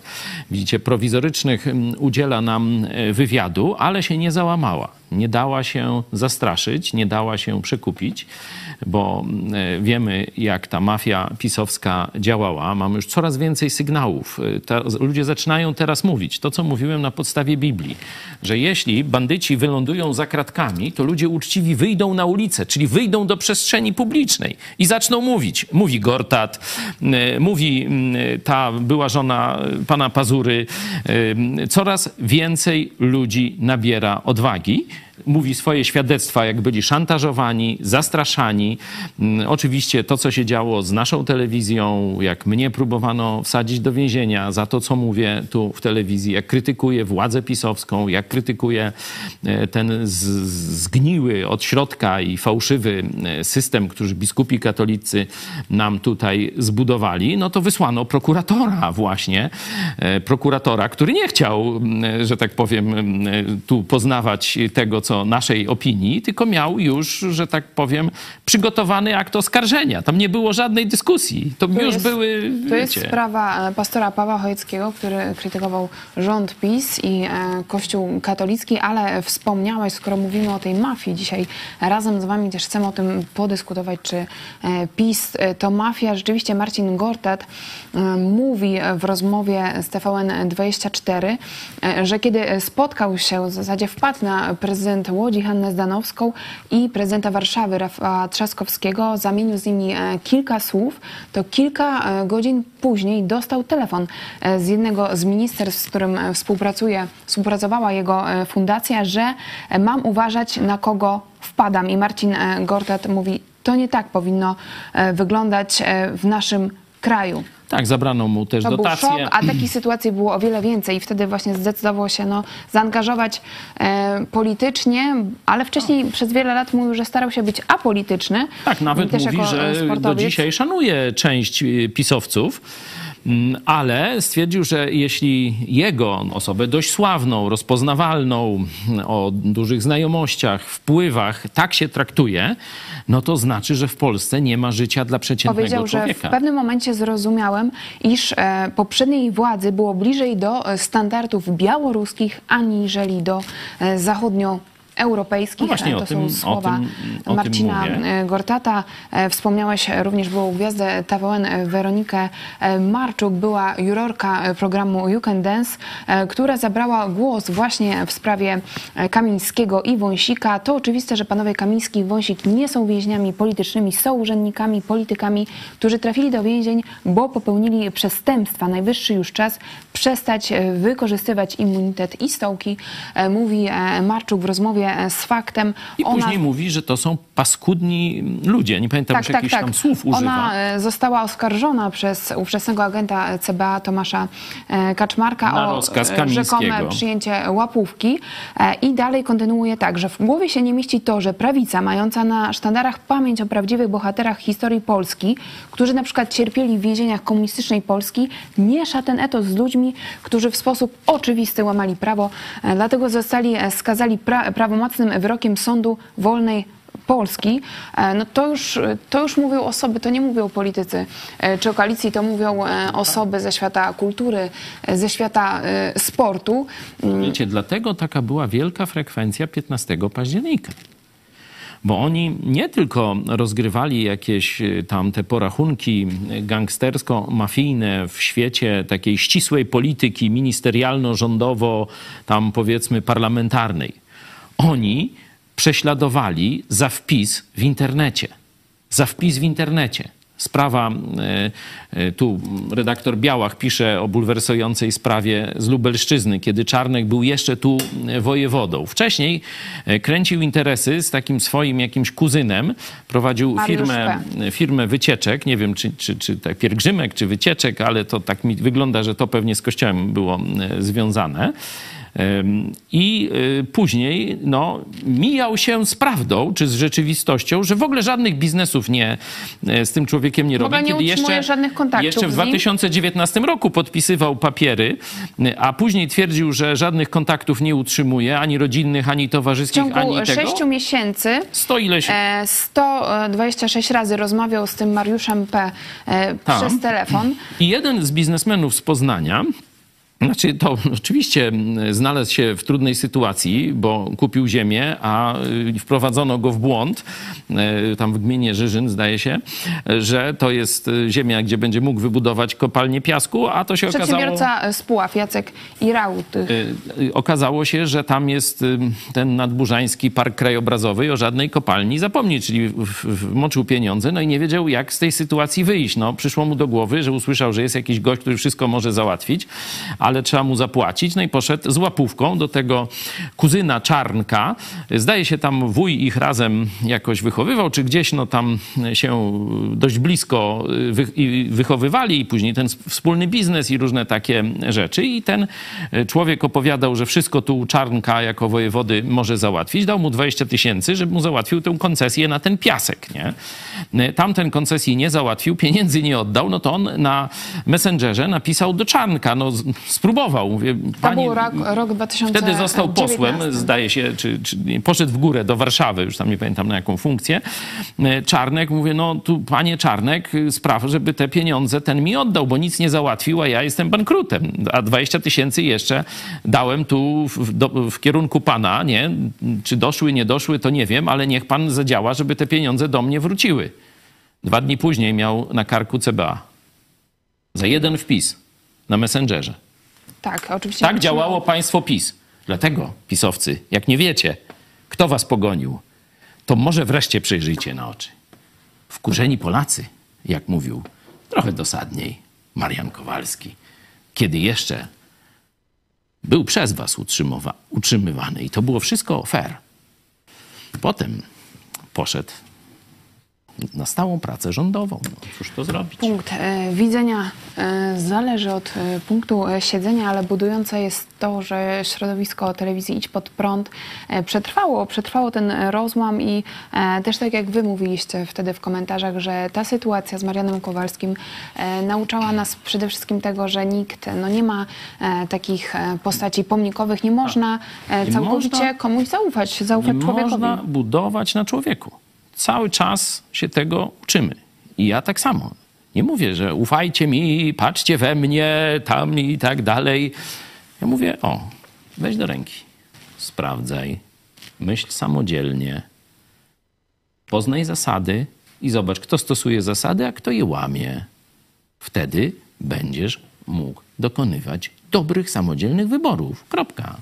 widzicie, prowizorycznych, udziela nam y, wywiadu, ale się nie załamała. Nie dała się zastraszyć, nie dała się przekupić, bo y, wiemy, jak ta mafia pisowska działała. Mamy już coraz więcej sygnałów. Ta, ludzie zaczynają teraz mówić to, co mówiłem na podstawie Biblii, że jeśli bandyci wylądują za kratkami, to ludzie uczciwi wyjdą na ulicę, czyli wyjdą do przestrzeni publicznej i zaczną mówić. Mówi Gortat, y, mówi y, ta była żona pana Pazury. Coraz więcej ludzi nabiera odwagi mówi swoje świadectwa, jak byli szantażowani, zastraszani. Mm, Oczywiście to, co się działo z naszą telewizją, jak mnie próbowano wsadzić do więzienia za to, co mówię tu w telewizji, jak krytykuję władzę pisowską, jak krytykuję e, ten zgniły od środka i fałszywy e, system, który biskupi katolicy nam tutaj zbudowali, no to wysłano prokuratora właśnie, e, prokuratora, który nie chciał, m, że tak powiem, m, tu poznawać tego, co naszej opinii, tylko miał już, że tak powiem, przygotowany akt oskarżenia. Tam nie było żadnej dyskusji. To, już jest- były, To jest wiecie, sprawa e, pastora Pawła Chojeckiego, który krytykował rząd PiS i e, Kościół katolicki, ale wspomniałeś, skoro mówimy o tej mafii, dzisiaj razem z wami też chcemy o tym podyskutować, czy e, PiS to mafia. Rzeczywiście Marcin Gortat mówi w rozmowie z TVN24, e, że kiedy spotkał się, w zasadzie wpadł na prezydent Łodzi Hannę Zdanowską i prezydenta Warszawy Rafała Trzaskowskiego, zamienił z nimi e, kilka słów, to kilka e, godzin później dostał telefon e, z jednego z ministerstw, z którym współpracuje, współpracowała jego fundacja, że mam uważać na kogo wpadam. I Marcin Gortat mówi, to nie tak powinno wyglądać w naszym kraju. Tak, zabrano mu też To był dotacje. szok, a takich sytuacji było o wiele więcej i wtedy właśnie zdecydował się no, zaangażować e, politycznie, ale wcześniej przez wiele lat mówił, że starał się być apolityczny. Tak, nawet mówi, jako, że e, do sportowiec. dzisiaj szanuje część y, pisowców. Mm, Ale stwierdził, że jeśli jego osobę dość sławną, rozpoznawalną, mm, o dużych znajomościach, wpływach, tak się traktuje, no to znaczy, że w Polsce nie ma życia dla przeciętnego Powiedział, że w człowieka. pewnym momencie zrozumiałem, iż e, poprzedniej władzy było bliżej do e, standardów białoruskich, aniżeli do e, zachodnio europejskich. No właśnie, o to tym- są o słowa tym- Marcina Gortata. E, Wspomniałeś również było gwiazdę TVN e, Weronikę e, Marczuk, była jurorka programu You Can Dance, która zabrała głos właśnie w sprawie Kamińskiego i Wąsika. To oczywiste, że panowie Kamiński i Wąsik nie są więźniami politycznymi, są urzędnikami, politykami, którzy trafili do więzień, bo popełnili przestępstwa. Najwyższy już czas przestać wykorzystywać immunitet i stołki, mówi Marczuk w rozmowie e, z faktem. I później mówi, że to są paskudni ludzie. Nie pamiętam już jakichś tam słów używa. Ona e, została oskarżona przez ówczesnego agenta CBA Tomasza e, Kaczmarka Na o e, rzekome przyjęcie łapówki E, i dalej kontynuuje tak, że w głowie się nie mieści to, że prawica mająca na sztandarach pamięć o prawdziwych bohaterach historii Polski, którzy na przykład cierpieli w więzieniach komunistycznej Polski, miesza ten etos z ludźmi, którzy w sposób oczywisty łamali prawo, E, dlatego zostali e, skazali pra prawomocnym wyrokiem sądu wolnej Polski, e, no to już, to już mówią osoby, to nie mówią politycy e, czy o koalicji, to mówią e, osoby ze świata kultury, ze świata sportu. Mm, Wiecie, dlatego taka była wielka frekwencja 15 października. bo oni nie tylko rozgrywali jakieś tam te porachunki gangstersko-mafijne w świecie takiej ścisłej polityki ministerialno-rządowo, tam powiedzmy parlamentarnej. Oni prześladowali za wpis w internecie. Za wpis w internecie. Sprawa, e, e, tu redaktor Białach pisze o bulwersującej sprawie z Lubelszczyzny, kiedy Czarnek był jeszcze tu e, wojewodą. Wcześniej kręcił interesy z takim swoim jakimś kuzynem, prowadził firmę, firmę wycieczek, nie wiem czy, czy, czy tak pielgrzymek, czy wycieczek, ale to tak mi wygląda, że to pewnie z kościołem było związane. I y, później no, mijał się z prawdą, czy z rzeczywistością, że w ogóle żadnych biznesów nie, e, z tym człowiekiem nie robi. nie Kiedy jeszcze, żadnych kontaktów jeszcze w z nim? 2019 roku podpisywał papiery, a później twierdził, że żadnych kontaktów nie utrzymuje, ani rodzinnych, ani W towarzyskich, ciągu ani tego. sześciu miesięcy Sto ileś... e, 126 razy rozmawiał z tym Mariuszem P. e, Tam. przez telefon. I jeden z biznesmenów z Poznania, znaczy to oczywiście mm, znalazł się w trudnej sytuacji, bo kupił ziemię, a y, wprowadzono go w błąd, y, tam w gminie Żyżyn zdaje się, że to jest y, ziemia, gdzie będzie mógł wybudować kopalnię piasku, a to się okazało... Przedsiębiorca z Puław, Jacek Iraut. Y, y, okazało się, że tam jest ten nadburzański park krajobrazowy i o żadnej kopalni zapomni, czyli wmoczył pieniądze, no i nie wiedział, jak z tej sytuacji wyjść. No, przyszło mu do głowy, że usłyszał, że jest jakiś gość, który wszystko może załatwić, ale trzeba mu zapłacić. No i poszedł z łapówką do tego kuzyna Czarnka. Zdaje się, tam wuj ich razem jakoś wychowywał, czy gdzieś no tam się dość blisko i wychowywali i później ten wspólny biznes i różne takie rzeczy. I ten człowiek opowiadał, że wszystko tu Czarnka jako wojewody może załatwić. Dał mu 20 tysięcy, żeby mu załatwił tę koncesję na ten piasek, nie? Tamten koncesji nie załatwił, pieniędzy nie oddał, no to on na Messengerze napisał do Czarnka, no spróbował. Mówię, To panie, był rok, rok 2019. Wtedy został posłem, zdaje się, czy, czy poszedł w górę do Warszawy, już tam nie pamiętam na jaką funkcję. E, Czarnek, mówię, no tu panie Czarnek, y, sprawa, żeby te pieniądze ten mi oddał, bo nic nie załatwił, a ja jestem bankrutem. A 20 tysięcy jeszcze dałem tu w, do, w kierunku pana, nie? Czy doszły, nie doszły, to nie wiem, ale niech pan zadziała, żeby te pieniądze do mnie wróciły. Dwa dni później miał na karku CBA. Za jeden wpis na Messengerze. Tak, oczywiście. Tak działało państwo PiS. Dlatego, pisowcy, jak nie wiecie, kto was pogonił, to może wreszcie przejrzyjcie na oczy. Wkurzeni Polacy, jak mówił trochę dosadniej Marian Kowalski, kiedy jeszcze był przez was utrzymowa- utrzymywany i to było wszystko fair. Potem poszedł na stałą pracę rządową. No, cóż to zrobić? Punkt e, widzenia e, zależy od e, punktu e, siedzenia, ale budujące jest to, że środowisko telewizji Idź Pod Prąd e, przetrwało, przetrwało ten rozłam i e, też tak jak wy mówiliście wtedy w komentarzach, że ta sytuacja z Marianem Kowalskim nauczała nas przede wszystkim tego, że nikt, no nie ma takich postaci pomnikowych, nie można całkowicie można- komuś zaufać, zaufać Nie człowiekowi. można budować na człowieku. Cały czas się tego uczymy. I ja tak samo. Nie mówię, że ufajcie mi, patrzcie we mnie, tam i tak dalej. Ja mówię, o, weź do ręki, sprawdzaj, myśl samodzielnie, poznaj zasady i zobacz, kto stosuje zasady, a kto je łamie. Wtedy będziesz mógł dokonywać dobrych, samodzielnych wyborów. Kropka.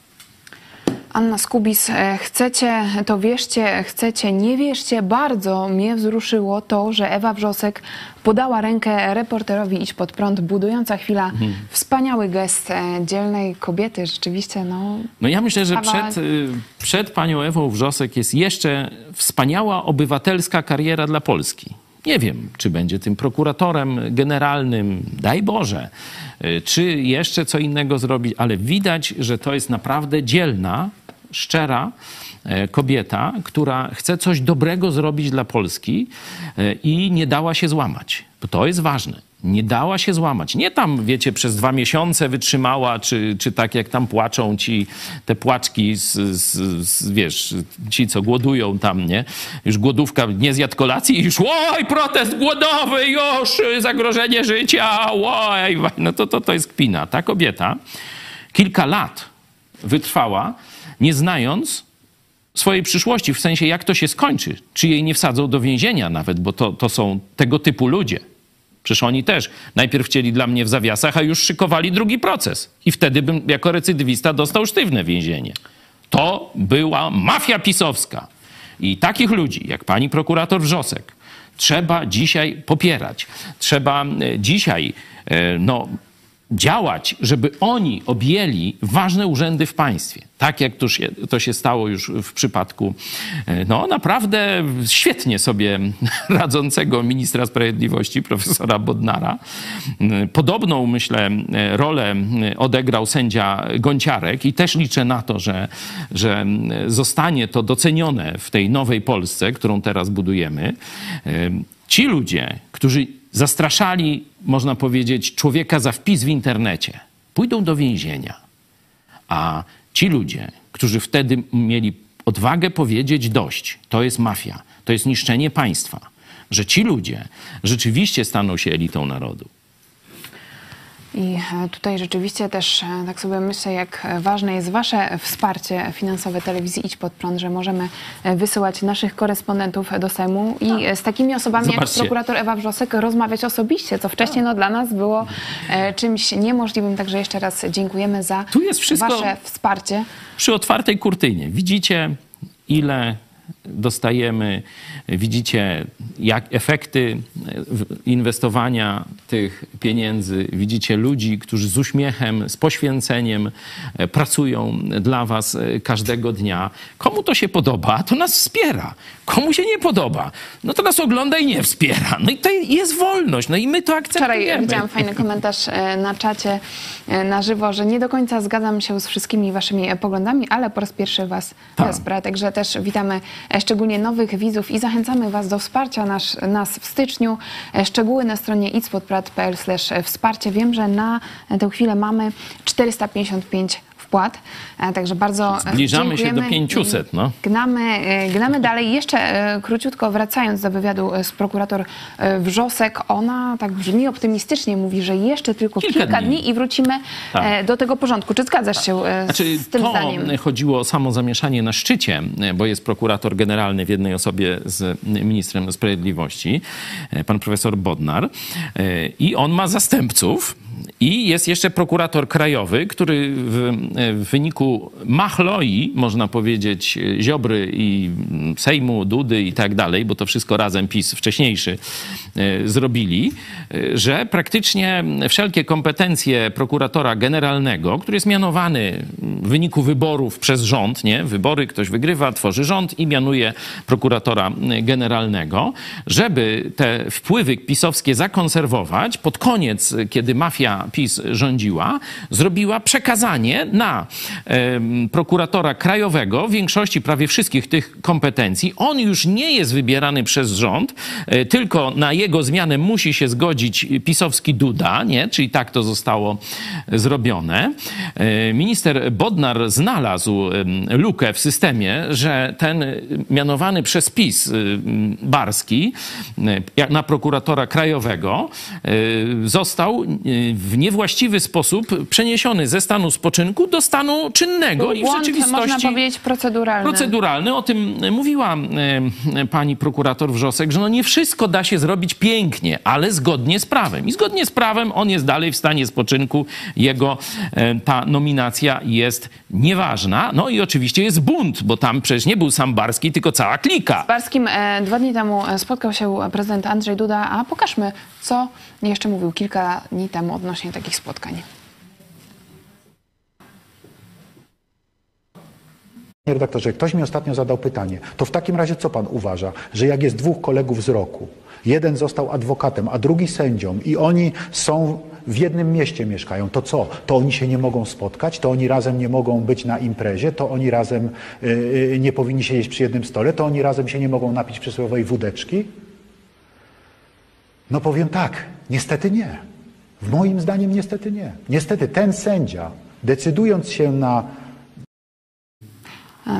Anna Skubis, e, chcecie, to wierzcie, chcecie, nie wierzcie. Bardzo mnie wzruszyło to, że Ewa Wrzosek podała rękę reporterowi Idź Pod Prąd. Budująca chwila, Mhm. wspaniały gest e, dzielnej kobiety. Rzeczywiście, no... No ja myślę, że przed, y, przed panią Ewą Wrzosek jest jeszcze wspaniała obywatelska kariera dla Polski. Nie wiem, czy będzie tym prokuratorem generalnym, daj Boże, y, czy jeszcze co innego zrobić, ale widać, że to jest naprawdę dzielna, szczera e, kobieta, która chce coś dobrego zrobić dla Polski e, i nie dała się złamać. To jest ważne. Nie dała się złamać. Nie tam, wiecie, przez dwa miesiące wytrzymała, czy, czy tak jak tam płaczą ci te płaczki, z, z, z, wiesz, ci co głodują tam, nie? Już głodówka, nie zjadł kolacji i już oj, protest głodowy, już zagrożenie życia, oj, no to, to, to jest kpina. Ta kobieta kilka lat wytrwała, nie znając swojej przyszłości, w sensie jak to się skończy, czy jej nie wsadzą do więzienia nawet, bo to, to są tego typu ludzie. Przecież oni też najpierw chcieli dla mnie w zawiasach, a już szykowali drugi proces. I wtedy bym jako recydywista dostał sztywne więzienie. To była mafia pisowska. I takich ludzi, jak pani prokurator Wrzosek, trzeba dzisiaj popierać. Trzeba e, dzisiaj e, no, działać, żeby oni objęli ważne urzędy w państwie. Tak jak to się, to się stało już w przypadku e, no, naprawdę świetnie sobie radzącego ministra sprawiedliwości, profesora Bodnara. Podobną, myślę, rolę odegrał sędzia Gonciarek i też liczę na to, że, że zostanie to docenione w tej nowej Polsce, którą teraz budujemy. Ci ludzie, którzy zastraszali, można powiedzieć, człowieka za wpis w internecie, pójdą do więzienia. A ci ludzie, którzy wtedy mieli odwagę powiedzieć dość, to jest mafia, to jest niszczenie państwa, że ci ludzie rzeczywiście staną się elitą narodu. I e, tutaj rzeczywiście też e, tak sobie myślę, jak ważne jest Wasze wsparcie finansowe telewizji Idź Pod Prąd, że możemy e, wysyłać naszych korespondentów do Sejmu i z takimi osobami Zobaczcie. jak prokurator Ewa Wrzosek rozmawiać osobiście, co wcześniej no, dla nas było e, czymś niemożliwym. Także jeszcze raz dziękujemy za Tu jest wszystko- Wasze wsparcie. przy otwartej kurtynie. Widzicie, ile dostajemy, widzicie, jak efekty inwestowania tych pieniędzy, widzicie ludzi, którzy z uśmiechem, z poświęceniem e, pracują dla Was e, każdego dnia. Komu to się podoba, to nas wspiera. Komu się nie podoba, no to nas ogląda i nie wspiera. No i to jest wolność, no i my to akceptujemy. Wczoraj widziałam fajny komentarz e, na czacie na żywo, że nie do końca zgadzam się z wszystkimi waszymi poglądami, ale po raz pierwszy was Tak. wesprę. Także też witamy szczególnie nowych widzów i zachęcamy was do wsparcia nasz, nas w styczniu. E, Szczegóły na stronie itspodprat.pl wsparcie. Wiem, że na tę chwilę mamy 455 wpłat, e, także bardzo e, Zbliżamy się do dziękujemy 500, i no. Gnamy, e, gnamy dalej. Jeszcze króciutko wracając do wywiadu z prokurator Wrzosek, ona tak brzmi optymistycznie, mówi, że jeszcze tylko Kilka kilka, dni. dni. i wrócimy Tak. do tego porządku. Czy zgadzasz się e, Znaczy, z tym to zdaniem? chodziło o samo zamieszanie na szczycie, bo jest prokurator generalny w jednej osobie z ministrem sprawiedliwości, pan profesor Bodnar, i on ma zastępców. I jest jeszcze prokurator krajowy, który w, w wyniku machloi, można powiedzieć, Ziobry i Sejmu, Dudy i tak dalej, bo to wszystko razem PiS wcześniejszy e, zrobili, e, że praktycznie wszelkie kompetencje prokuratora generalnego, który jest mianowany w wyniku wyborów przez rząd, nie? Wybory, ktoś wygrywa, tworzy rząd i mianuje prokuratora generalnego, żeby te wpływy pisowskie zakonserwować, pod koniec, kiedy mafia PiS rządziła, zrobiła przekazanie na prokuratora krajowego większości prawie wszystkich tych kompetencji. On już nie jest wybierany przez rząd, e, tylko na jego zmianę musi się zgodzić pisowski Duda, nie? czyli tak to zostało zrobione. E, Minister Bodnar znalazł lukę w systemie, że ten mianowany przez PiS Barski e, na prokuratora krajowego e, został e, w niewłaściwy sposób przeniesiony ze stanu spoczynku do stanu czynnego Był i w błąd, rzeczywistości można powiedzieć, proceduralny. proceduralny. O tym mówiła pani prokurator Wrzosek, że no nie wszystko da się zrobić pięknie, ale zgodnie z prawem. I zgodnie z prawem on jest dalej w stanie spoczynku. Jego e, ta nominacja jest nieważna. No i oczywiście jest bunt, bo tam przecież nie był sam Barski, tylko cała klika. Z Barskim e, dwa dni temu e, spotkał się prezydent Andrzej Duda, a pokażmy, co jeszcze mówił kilka dni temu odnośnie takich spotkań. Panie redaktorze, ktoś mi ostatnio zadał pytanie. To w takim razie co pan uważa, że jak jest dwóch kolegów z roku, jeden został adwokatem, a drugi sędzią i oni są w jednym mieście mieszkają, to co? To oni się nie mogą spotkać? To oni razem nie mogą być na imprezie? To oni razem y, y, nie powinni siedzieć przy jednym stole? To oni razem się nie mogą napić przysłowiowej wódeczki? No powiem tak, niestety nie. W moim zdaniem niestety nie. Niestety ten sędzia, decydując się na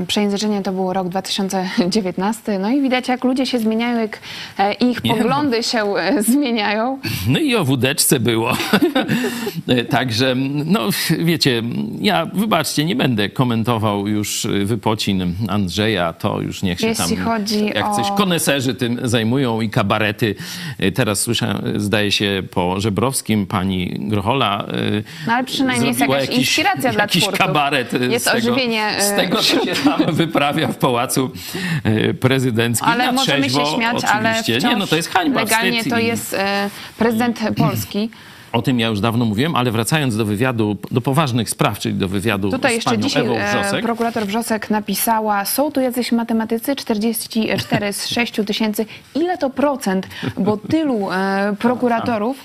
Przejęzyczenie to był rok 2019. No i widać, jak ludzie się zmieniają, jak e, ich Nie, no. poglądy się e, zmieniają. No i o wódeczce było. Także, no wiecie, ja wybaczcie, nie będę komentował już wypocin Andrzeja, to już niech się Jeśli tam, chodzi jak o- coś koneserzy tym zajmują i kabarety. Teraz słyszę, zdaje się po Żebrowskim, pani Grochola No ale przynajmniej jest jakaś inspiracja dla jakiś twórców. kabaret e, Jest z tego, ożywienie, z e, tego, co się tam wyprawia w Pałacu e, Prezydenckim. Ale Na możemy się trzeźwo, śmiać, ale oczywiście. wciąż Nie, no to jest hańba, legalnie to jest e, prezydent Polski. O tym ja już dawno mówiłem, ale wracając do wywiadu, do poważnych spraw, czyli do wywiadu Tutaj z jeszcze panią dzisiaj Ewą e, Wrzosek. prokurator Wrzosek napisała, są tu jacyś matematycy, 44 z 6 tysięcy. Ile to procent? Bo tylu prokuratorów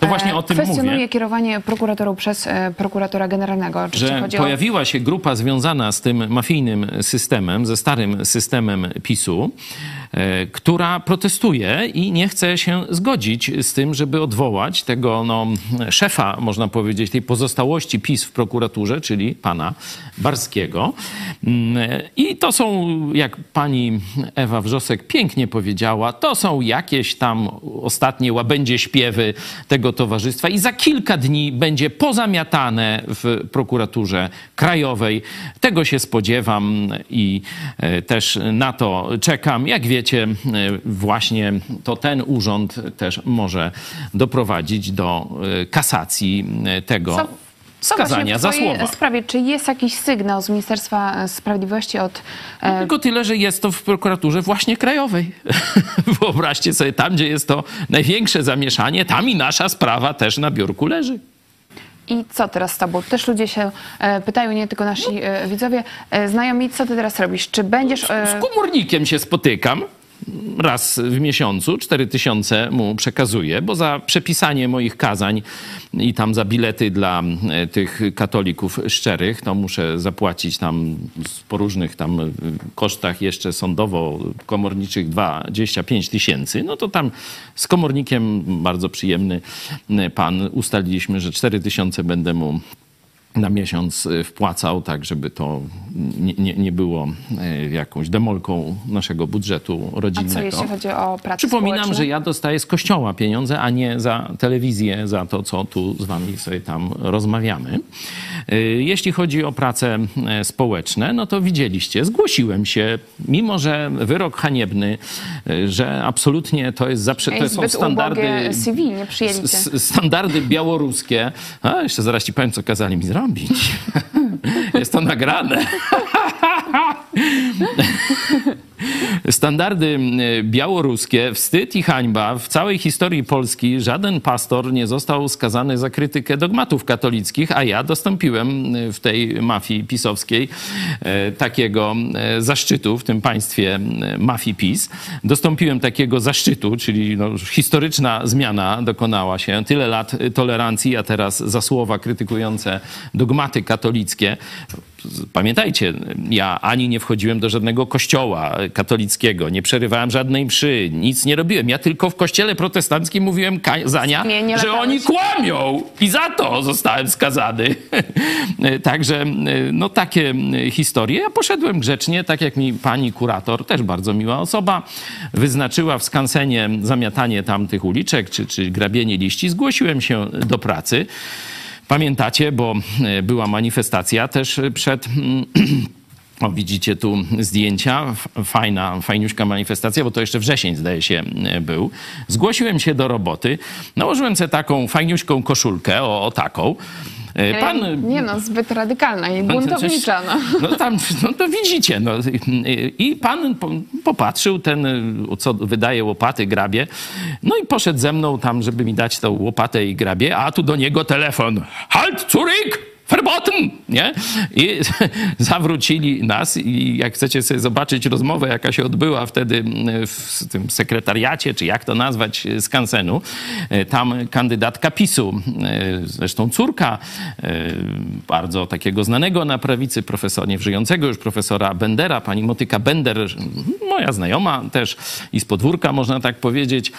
To właśnie o tym kwestionuje mówię. kierowanie prokuratorów przez e, prokuratora generalnego. Czy że chodzi pojawiła się grupa związana z tym mafijnym systemem, ze starym systemem PiSu, e, która protestuje i nie chce się zgodzić z tym, żeby odwołać tego no, szefa, można powiedzieć, tej pozostałości PiS w prokuraturze, czyli pana Barskiego. Mm, I to są, jak pani Ewa Wrzosek pięknie powiedziała, to są jakieś tam ostatnie łabędzie śpiewy tego towarzystwa i za kilka dni będzie pozamiatane w prokuraturze krajowej. Tego się spodziewam i e, też na to czekam. Jak wiecie, e, właśnie to ten urząd też może doprowadzić do e, kasacji tego Co- skazania za słowa. sprawie, czy jest jakiś sygnał z Ministerstwa Sprawiedliwości od... E, Tylko tyle, że jest to w prokuraturze właśnie krajowej. Wyobraźcie sobie, tam gdzie jest to największe zamieszanie, tam i nasza sprawa też na biurku leży. I co teraz z tobą? Też ludzie się e, pytają, nie tylko nasi e, widzowie, znajomi, co ty teraz robisz? Czy będziesz... E, Z komornikiem się spotykam raz w miesiącu, 4 tysiące mu przekazuję, bo za przepisanie moich kazań i tam za bilety dla e, tych katolików szczerych, to muszę zapłacić tam po różnych tam e, kosztach jeszcze sądowo-komorniczych 25 tysięcy, no to tam z komornikiem bardzo przyjemny e, pan ustaliliśmy, że 4 tysiące będę mu na miesiąc y, wpłacał, tak żeby to nie, nie, nie było y, jakąś demolką naszego budżetu a rodzinnego. co jeśli chodzi o pracę Przypominam, że ja dostaję z kościoła pieniądze, a nie za telewizję, za to, co tu z wami sobie tam rozmawiamy. Y, Jeśli chodzi o prace społeczne, no to widzieliście, zgłosiłem się, mimo że wyrok haniebny, że absolutnie to jest zaprze- to są standardy CV, nie przyjęli cię. s- standardy białoruskie. A jeszcze zaraz ci powiem, co kazali mi zrobić. Jest to nagrane. Standardy y, białoruskie, wstyd i hańba. W całej historii Polski żaden pastor nie został skazany za krytykę dogmatów katolickich, a ja dostąpiłem y, w tej mafii pisowskiej y, takiego zaszczytu w tym państwie mafii PiS. Dostąpiłem takiego zaszczytu, czyli no, historyczna zmiana dokonała się. Tyle lat tolerancji, a teraz za słowa krytykujące dogmaty katolickie. Pamiętajcie, ja ani nie wchodziłem do żadnego kościoła katolickiego, nie przerywałem żadnej mszy, nic nie robiłem. Ja tylko w kościele protestanckim mówiłem kazania, że oni kłamią i za to zostałem skazany. Także no takie historie. Ja poszedłem grzecznie, tak jak mi pani kurator, też bardzo miła osoba, wyznaczyła w skansenie zamiatanie tamtych uliczek czy, czy grabienie liści. Zgłosiłem się do pracy. Pamiętacie, bo e, była manifestacja też przed. O, widzicie tu zdjęcia. Fajna, fajniuśka manifestacja, bo to jeszcze wrzesień, zdaje się, e, był. Zgłosiłem się do roboty. Nałożyłem sobie taką fajniuśką koszulkę, o, o taką. E, Pan Nie no, zbyt radykalna i buntownicza. No. no tam, no to widzicie. No. I pan po- popatrzył, ten, co wydaje łopaty, grabie. No i poszedł ze mną tam, żeby mi dać tą łopatę i grabie, a tu do niego telefon. Halt, Zurich! Verboten! Nie? I zawrócili nas i jak chcecie sobie zobaczyć rozmowę, jaka się odbyła wtedy w tym sekretariacie, czy jak to nazwać, z Kansenu, tam kandydatka PiSu, zresztą córka e, bardzo takiego znanego na prawicy profesora, nie żyjącego już profesora Bendera, pani Motyka Bender, moja znajoma też i z podwórka, można tak powiedzieć,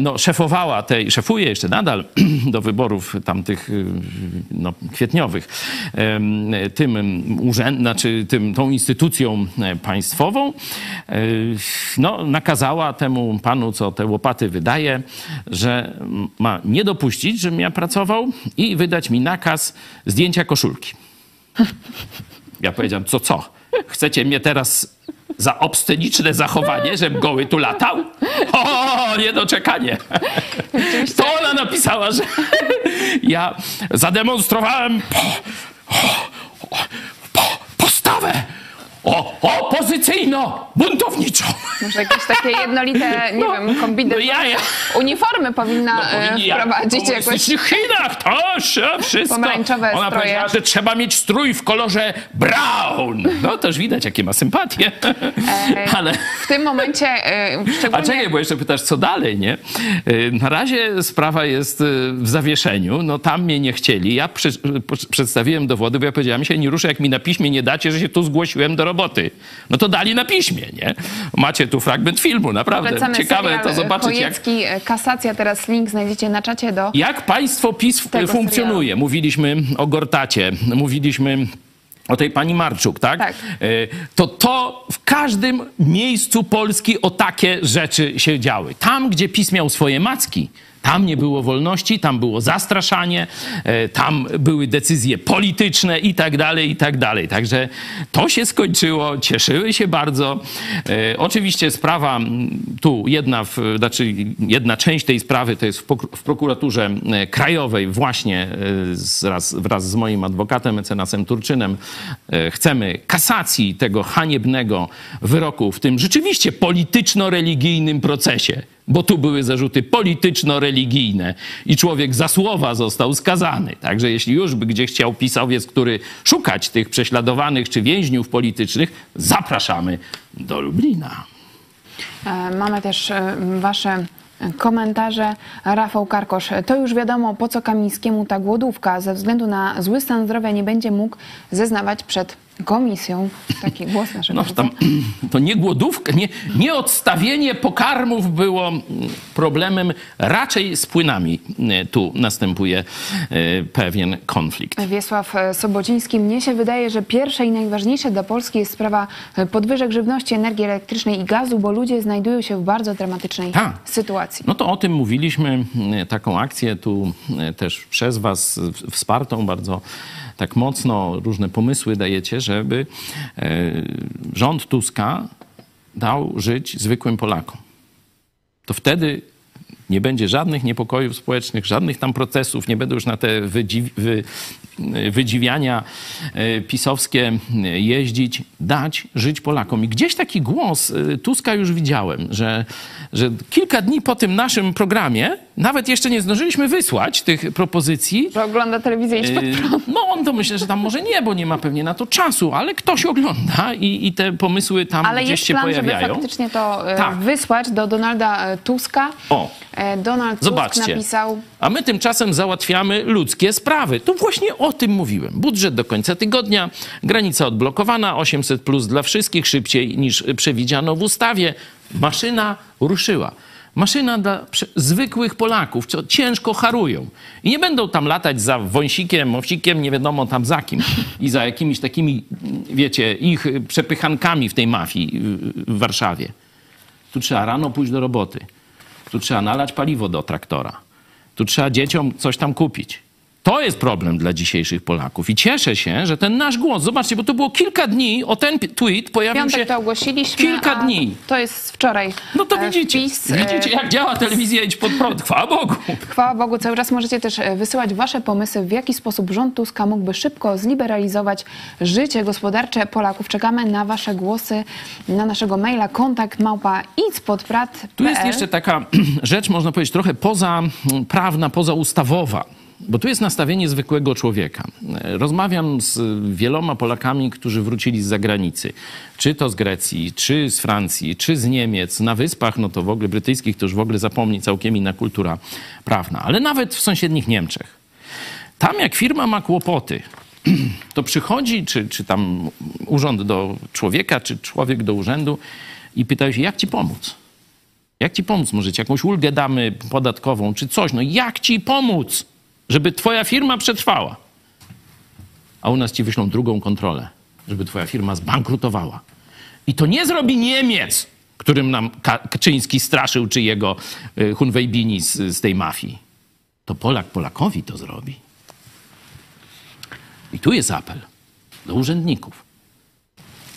no, szefowała tej, szefuje jeszcze nadal do wyborów tamtych no, kwietniowych tym urzęd, znaczy tym, tą instytucją e, państwową, e, no, nakazała temu panu, co te łopaty wydaje, że ma nie dopuścić, żebym ja pracował i wydać mi nakaz zdjęcia koszulki. Ja powiedziałem, co co? Chcecie mnie teraz za obsceniczne zachowanie, żebym goły tu latał? O, niedoczekanie. To ona napisała, że ja zademonstrowałem po, po, postawę o, opozycyjno-buntowniczą. Może jakieś takie jednolite, nie wiem, kombiny. No ja, ja. Uniformy powinna No, e, powinni jak wprowadzić w jakoś. Chinach, to się wszystko. Pomarańczowe Ona stroje. powiedziała, że trzeba mieć strój w kolorze brown. No też widać, jakie ma sympatie. E, Ale... W tym momencie e, A szczególnie... czekaj, bo jeszcze pytasz, co dalej, nie? Y, Na razie sprawa jest y, w zawieszeniu. No tam mnie nie chcieli. Ja przy, przedstawiłem dowody, bo ja powiedziałem, się nie ruszę, jak mi na piśmie nie dacie, że się tu zgłosiłem do roboty. No to dali na piśmie, nie? Macie tu fragment filmu, naprawdę. Polecamy Ciekawe serial to zobaczyć, jak, Chojecki, e, Kasacja, teraz link znajdziecie na czacie do... jak państwo PiS Tego funkcjonuje. Mówiliśmy o Gortacie, mówiliśmy o tej pani Marczuk, tak? Tak. To to w każdym miejscu Polski o takie rzeczy się działy. Tam, gdzie PiS miał swoje macki, tam nie było wolności, tam było zastraszanie, e, tam były decyzje polityczne i tak dalej, i tak dalej. Także to się skończyło, cieszyły się bardzo. E, Oczywiście sprawa tu jedna, w, znaczy jedna część tej sprawy to jest w, prokuraturze e, krajowej właśnie wraz, wraz z moim adwokatem, mecenasem Turczynem chcemy kasacji tego haniebnego wyroku w tym rzeczywiście polityczno-religijnym procesie bo tu były zarzuty polityczno-religijne i człowiek za słowa został skazany. Także jeśli już by gdzie chciał pisowiec, który szukać tych prześladowanych czy więźniów politycznych, zapraszamy do Lublina. E, Mamy też e, wasze komentarze. Rafał Karkosz. To już wiadomo, po co Kamińskiemu ta głodówka. Ze względu na zły stan zdrowia nie będzie mógł zeznawać przed komisją. Taki głos naszego No, tam, to nie głodówka, nie, nie odstawienie pokarmów było mm, problemem, raczej z płynami y, tu następuje y, pewien konflikt. Wiesław e, Sobociński. Mnie się wydaje, że pierwsze i najważniejsze dla Polski jest sprawa e, podwyżek żywności, energii elektrycznej i gazu, bo ludzie znajdują się w bardzo dramatycznej Tak. sytuacji. No to o tym mówiliśmy, y, taką akcję tu też przez Was wspartą bardzo tak mocno, różne pomysły dajecie, żeby y, rząd Tuska dał żyć zwykłym Polakom. To wtedy nie będzie żadnych niepokojów społecznych, żadnych tam procesów, nie będą już na te wydziw, wy, wydziwiania e, pisowskie e, jeździć, dać żyć Polakom. I gdzieś taki głos e, Tuska już widziałem, że, że kilka dni po tym naszym programie, nawet jeszcze nie zdążyliśmy wysłać tych propozycji, Że ogląda telewizję Idź Pod Prąd. No on to myślę, że tam może nie, bo nie ma pewnie na to czasu, ale ktoś ogląda i, i te pomysły tam Ale gdzieś jest się plan, pojawiają. żeby faktycznie to e, Tak. wysłać do Donalda e, Tuska. O, Donald Zobaczcie. Tusk napisał... A my tymczasem załatwiamy ludzkie sprawy. Tu właśnie o tym mówiłem. Budżet do końca tygodnia, granica odblokowana, 800 plus dla wszystkich, szybciej niż przewidziano w ustawie. Maszyna ruszyła. Maszyna dla zwykłych Polaków, co ciężko harują. I nie będą tam latać za wąsikiem, owsikiem, nie wiadomo tam za kim. I za jakimiś takimi, wiecie, ich przepychankami w tej mafii y, w Warszawie. Tu trzeba rano pójść do roboty. Tu trzeba nalać paliwo do traktora. Tu trzeba dzieciom coś tam kupić. To jest problem dla dzisiejszych Polaków. I cieszę się, że ten nasz głos, zobaczcie, bo to było kilka dni, o ten tweet pojawił Piątek się to ogłosiliśmy, kilka dni. To jest wczoraj. No to e, widzicie, wpis, e, widzicie jak działa telewizja Idź Pod Prąd. Chwała Bogu. Chwała Bogu, cały czas możecie też e, wysyłać wasze pomysły, w jaki sposób rząd Tuska mógłby szybko zliberalizować życie gospodarcze Polaków. Czekamy na wasze głosy, na naszego maila kontakt małpa. Tu jest jeszcze taka rzecz, można powiedzieć, trochę poza prawna, poza ustawowa. Bo tu jest nastawienie zwykłego człowieka. Rozmawiam z wieloma Polakami, którzy wrócili z zagranicy. Czy to z Grecji, czy z Francji, czy z Niemiec. Na wyspach, no to w ogóle brytyjskich, to już w ogóle zapomni całkiem inna kultura prawna. Ale nawet w sąsiednich Niemczech. Tam jak firma ma kłopoty, to przychodzi, czy, czy tam urząd do człowieka, czy człowiek do urzędu i pytają się, jak ci pomóc? Jak ci pomóc? Może ci jakąś ulgę damy podatkową, czy coś? No jak ci pomóc, żeby twoja firma przetrwała? a u nas ci wyślą drugą kontrolę, żeby twoja firma zbankrutowała. I to nie zrobi Niemiec, którym nam Kaczyński straszył, czy jego y, Hunwejbini z, z tej mafii. To Polak Polakowi to zrobi. I tu jest apel do urzędników.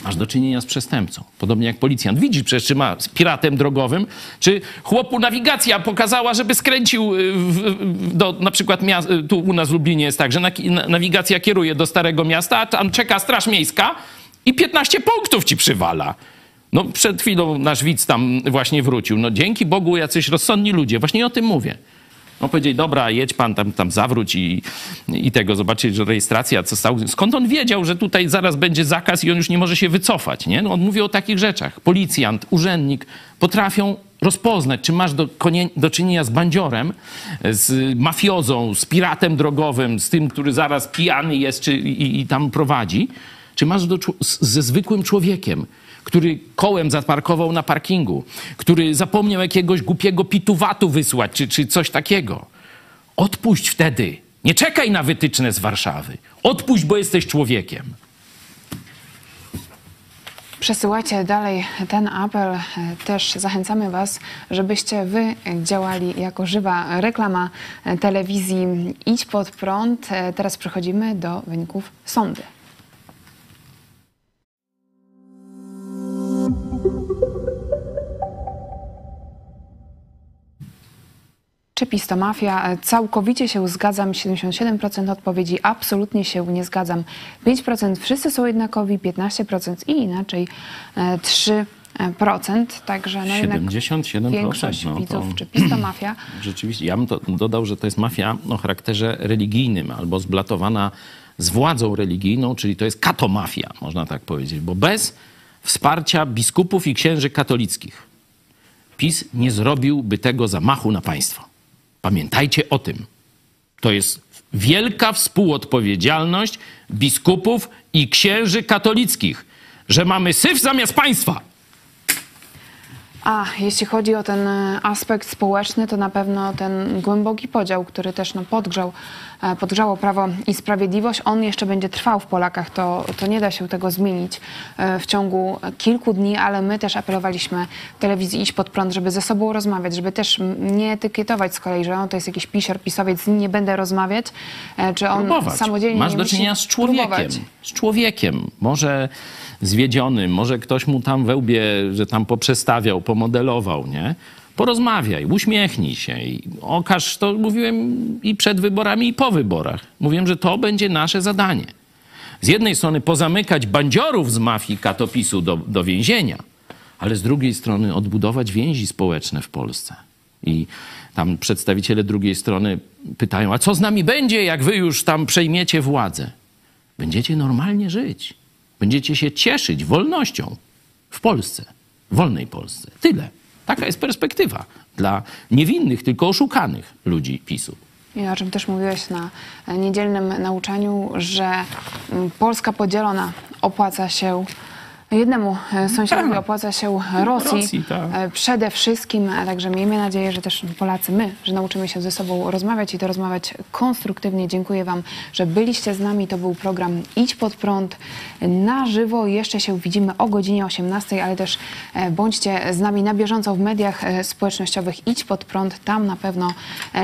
Masz do czynienia z przestępcą. Podobnie jak policjant. Widzisz przecież, czy ma z piratem drogowym, czy chłopu nawigacja pokazała, żeby skręcił y, w, do na przykład y, tu u nas w Lublinie jest tak, że nawigacja kieruje do Starego Miasta, a tam czeka Straż Miejska i 15 punktów ci przywala. No przed chwilą nasz widz tam właśnie wrócił. No dzięki Bogu jacyś rozsądni ludzie. Właśnie o tym mówię. No powiedzieli, dobra, jedź pan tam, tam zawróć i, i tego, zobaczyć, że rejestracja, co stał. Skąd on wiedział, że tutaj zaraz będzie zakaz i on już nie może się wycofać, nie? No on mówi o takich rzeczach. Policjant, urzędnik potrafią rozpoznać, czy masz do, do, czynienia z bandziorem, z mafiozą, z piratem drogowym, z tym, który zaraz pijany jest czy, i, i tam prowadzi, czy masz do, ze zwykłym człowiekiem, który kołem zaparkował na parkingu, który zapomniał jakiegoś głupiego pituwatu wysłać, czy, czy coś takiego. Odpuść wtedy. Nie czekaj na wytyczne z Warszawy. Odpuść, bo jesteś człowiekiem. Przesyłajcie dalej ten apel. Też zachęcamy Was, żebyście Wy działali jako żywa reklama telewizji Idź pod prąd. Teraz przechodzimy do wyników sądy. Czy PiS to mafia? Całkowicie się zgadzam, 77% odpowiedzi, absolutnie się nie zgadzam. 5% wszyscy są jednakowi, 15% i inaczej 3%. E, Także no 77%. Większość no, widzów, czy PiS to mafia? Rzeczywiście, ja bym to dodał, że to jest mafia o charakterze religijnym albo zblatowana z władzą religijną, czyli to jest katomafia, można tak powiedzieć, bo bez wsparcia biskupów i księży katolickich PiS nie zrobiłby tego zamachu na państwo. Pamiętajcie o tym. To jest wielka współodpowiedzialność biskupów i księży katolickich, że mamy syf zamiast państwa. A jeśli chodzi o ten e, aspekt społeczny, to na pewno ten głęboki podział, który też no, podgrzał, podgrzało Prawo i Sprawiedliwość, on jeszcze będzie trwał w Polakach. To, to nie da się tego zmienić e, w ciągu kilku dni, ale my też apelowaliśmy w telewizji Iść Pod Prąd, żeby ze sobą rozmawiać, żeby też nie etykietować z kolei, że on to jest jakiś pisior, pisowiec, z nim nie będę rozmawiać, czy on próbować. samodzielnie Masz do czynienia z człowiekiem. Próbować. Z człowiekiem. Może zwiedziony, może ktoś mu tam we łbie, że tam poprzestawiał, pomodelował, nie? Porozmawiaj, uśmiechnij się i okaż, to mówiłem i przed wyborami, i po wyborach. Mówiłem, że to będzie nasze zadanie. Z jednej strony pozamykać bandziorów z mafii katopisu do, do więzienia, ale z drugiej strony odbudować więzi społeczne w Polsce. I tam przedstawiciele drugiej strony pytają, a co z nami będzie, jak wy już tam przejmiecie władzę? Będziecie normalnie żyć. Będziecie się cieszyć wolnością w Polsce, wolnej Polsce. Tyle. Taka jest perspektywa dla niewinnych, tylko oszukanych ludzi PiSu. I o czym też mówiłeś na niedzielnym nauczaniu, że Polska podzielona opłaca się Jednemu e, sąsiadowi opłaca się Rosji, Rosji tak. E, przede wszystkim, także miejmy nadzieję, że też Polacy, my, że nauczymy się ze sobą rozmawiać i to rozmawiać konstruktywnie. Dziękuję Wam, że byliście z nami. To był program Idź Pod Prąd na żywo. Jeszcze się widzimy o godzinie 18, ale też e, bądźcie z nami na bieżąco w mediach społecznościowych Idź Pod Prąd. Tam na pewno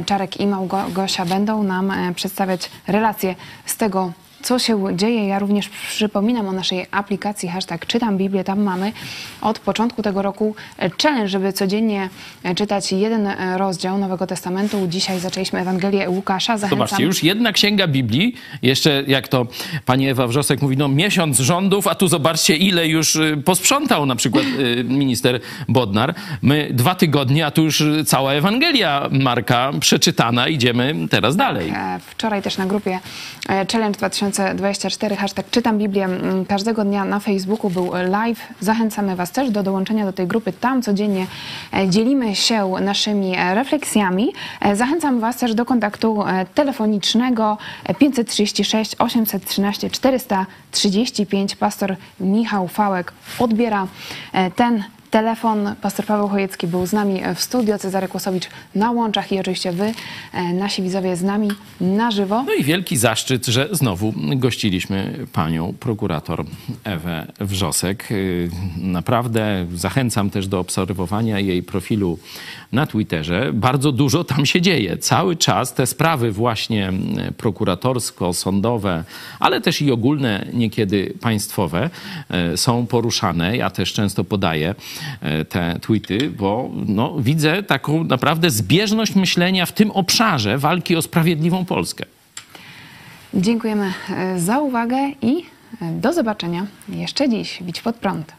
Czarek i Małgosia będą nam przedstawiać relacje z tego co się dzieje. Ja również przypominam o naszej aplikacji hashtag Czytam Biblię. Tam mamy od początku tego roku challenge, żeby codziennie czytać jeden rozdział Nowego Testamentu. Dzisiaj zaczęliśmy Ewangelię Łukasza. Zachęcam. Zobaczcie, już jedna księga Biblii, jeszcze jak to pani Ewa Wrzosek mówi, no miesiąc rządów, a tu zobaczcie ile już y, posprzątał na przykład y, minister Bodnar. My dwa tygodnie, a tu już cała Ewangelia Marka przeczytana. Idziemy teraz dalej. Tak, wczoraj też na grupie e, Challenge 2000 2024, hashtag Czytam Biblię mm, każdego dnia na Facebooku był live. Zachęcamy Was też do dołączenia do tej grupy. Tam codziennie e, dzielimy się naszymi e, refleksjami. E, zachęcam Was też do kontaktu telefonicznego 536 813 435. Pastor Michał Fałek odbiera ten telefon. Pastor Paweł Chojecki był z nami w studio, Cezary Kłosowicz na łączach i oczywiście wy, e, nasi widzowie z nami na żywo. No i wielki zaszczyt, że znowu gościliśmy panią prokurator Ewę Wrzosek. Y, Naprawdę zachęcam też do obserwowania jej profilu na Twitterze. Bardzo dużo tam się dzieje. Cały czas te sprawy właśnie y, prokuratorsko-sądowe, ale też i ogólne, niekiedy państwowe są poruszane. Ja też często podaję te tweety, bo no, widzę taką naprawdę zbieżność myślenia w tym obszarze walki o sprawiedliwą Polskę. Dziękujemy e, za uwagę i e, do zobaczenia jeszcze dziś. Bić pod prąd.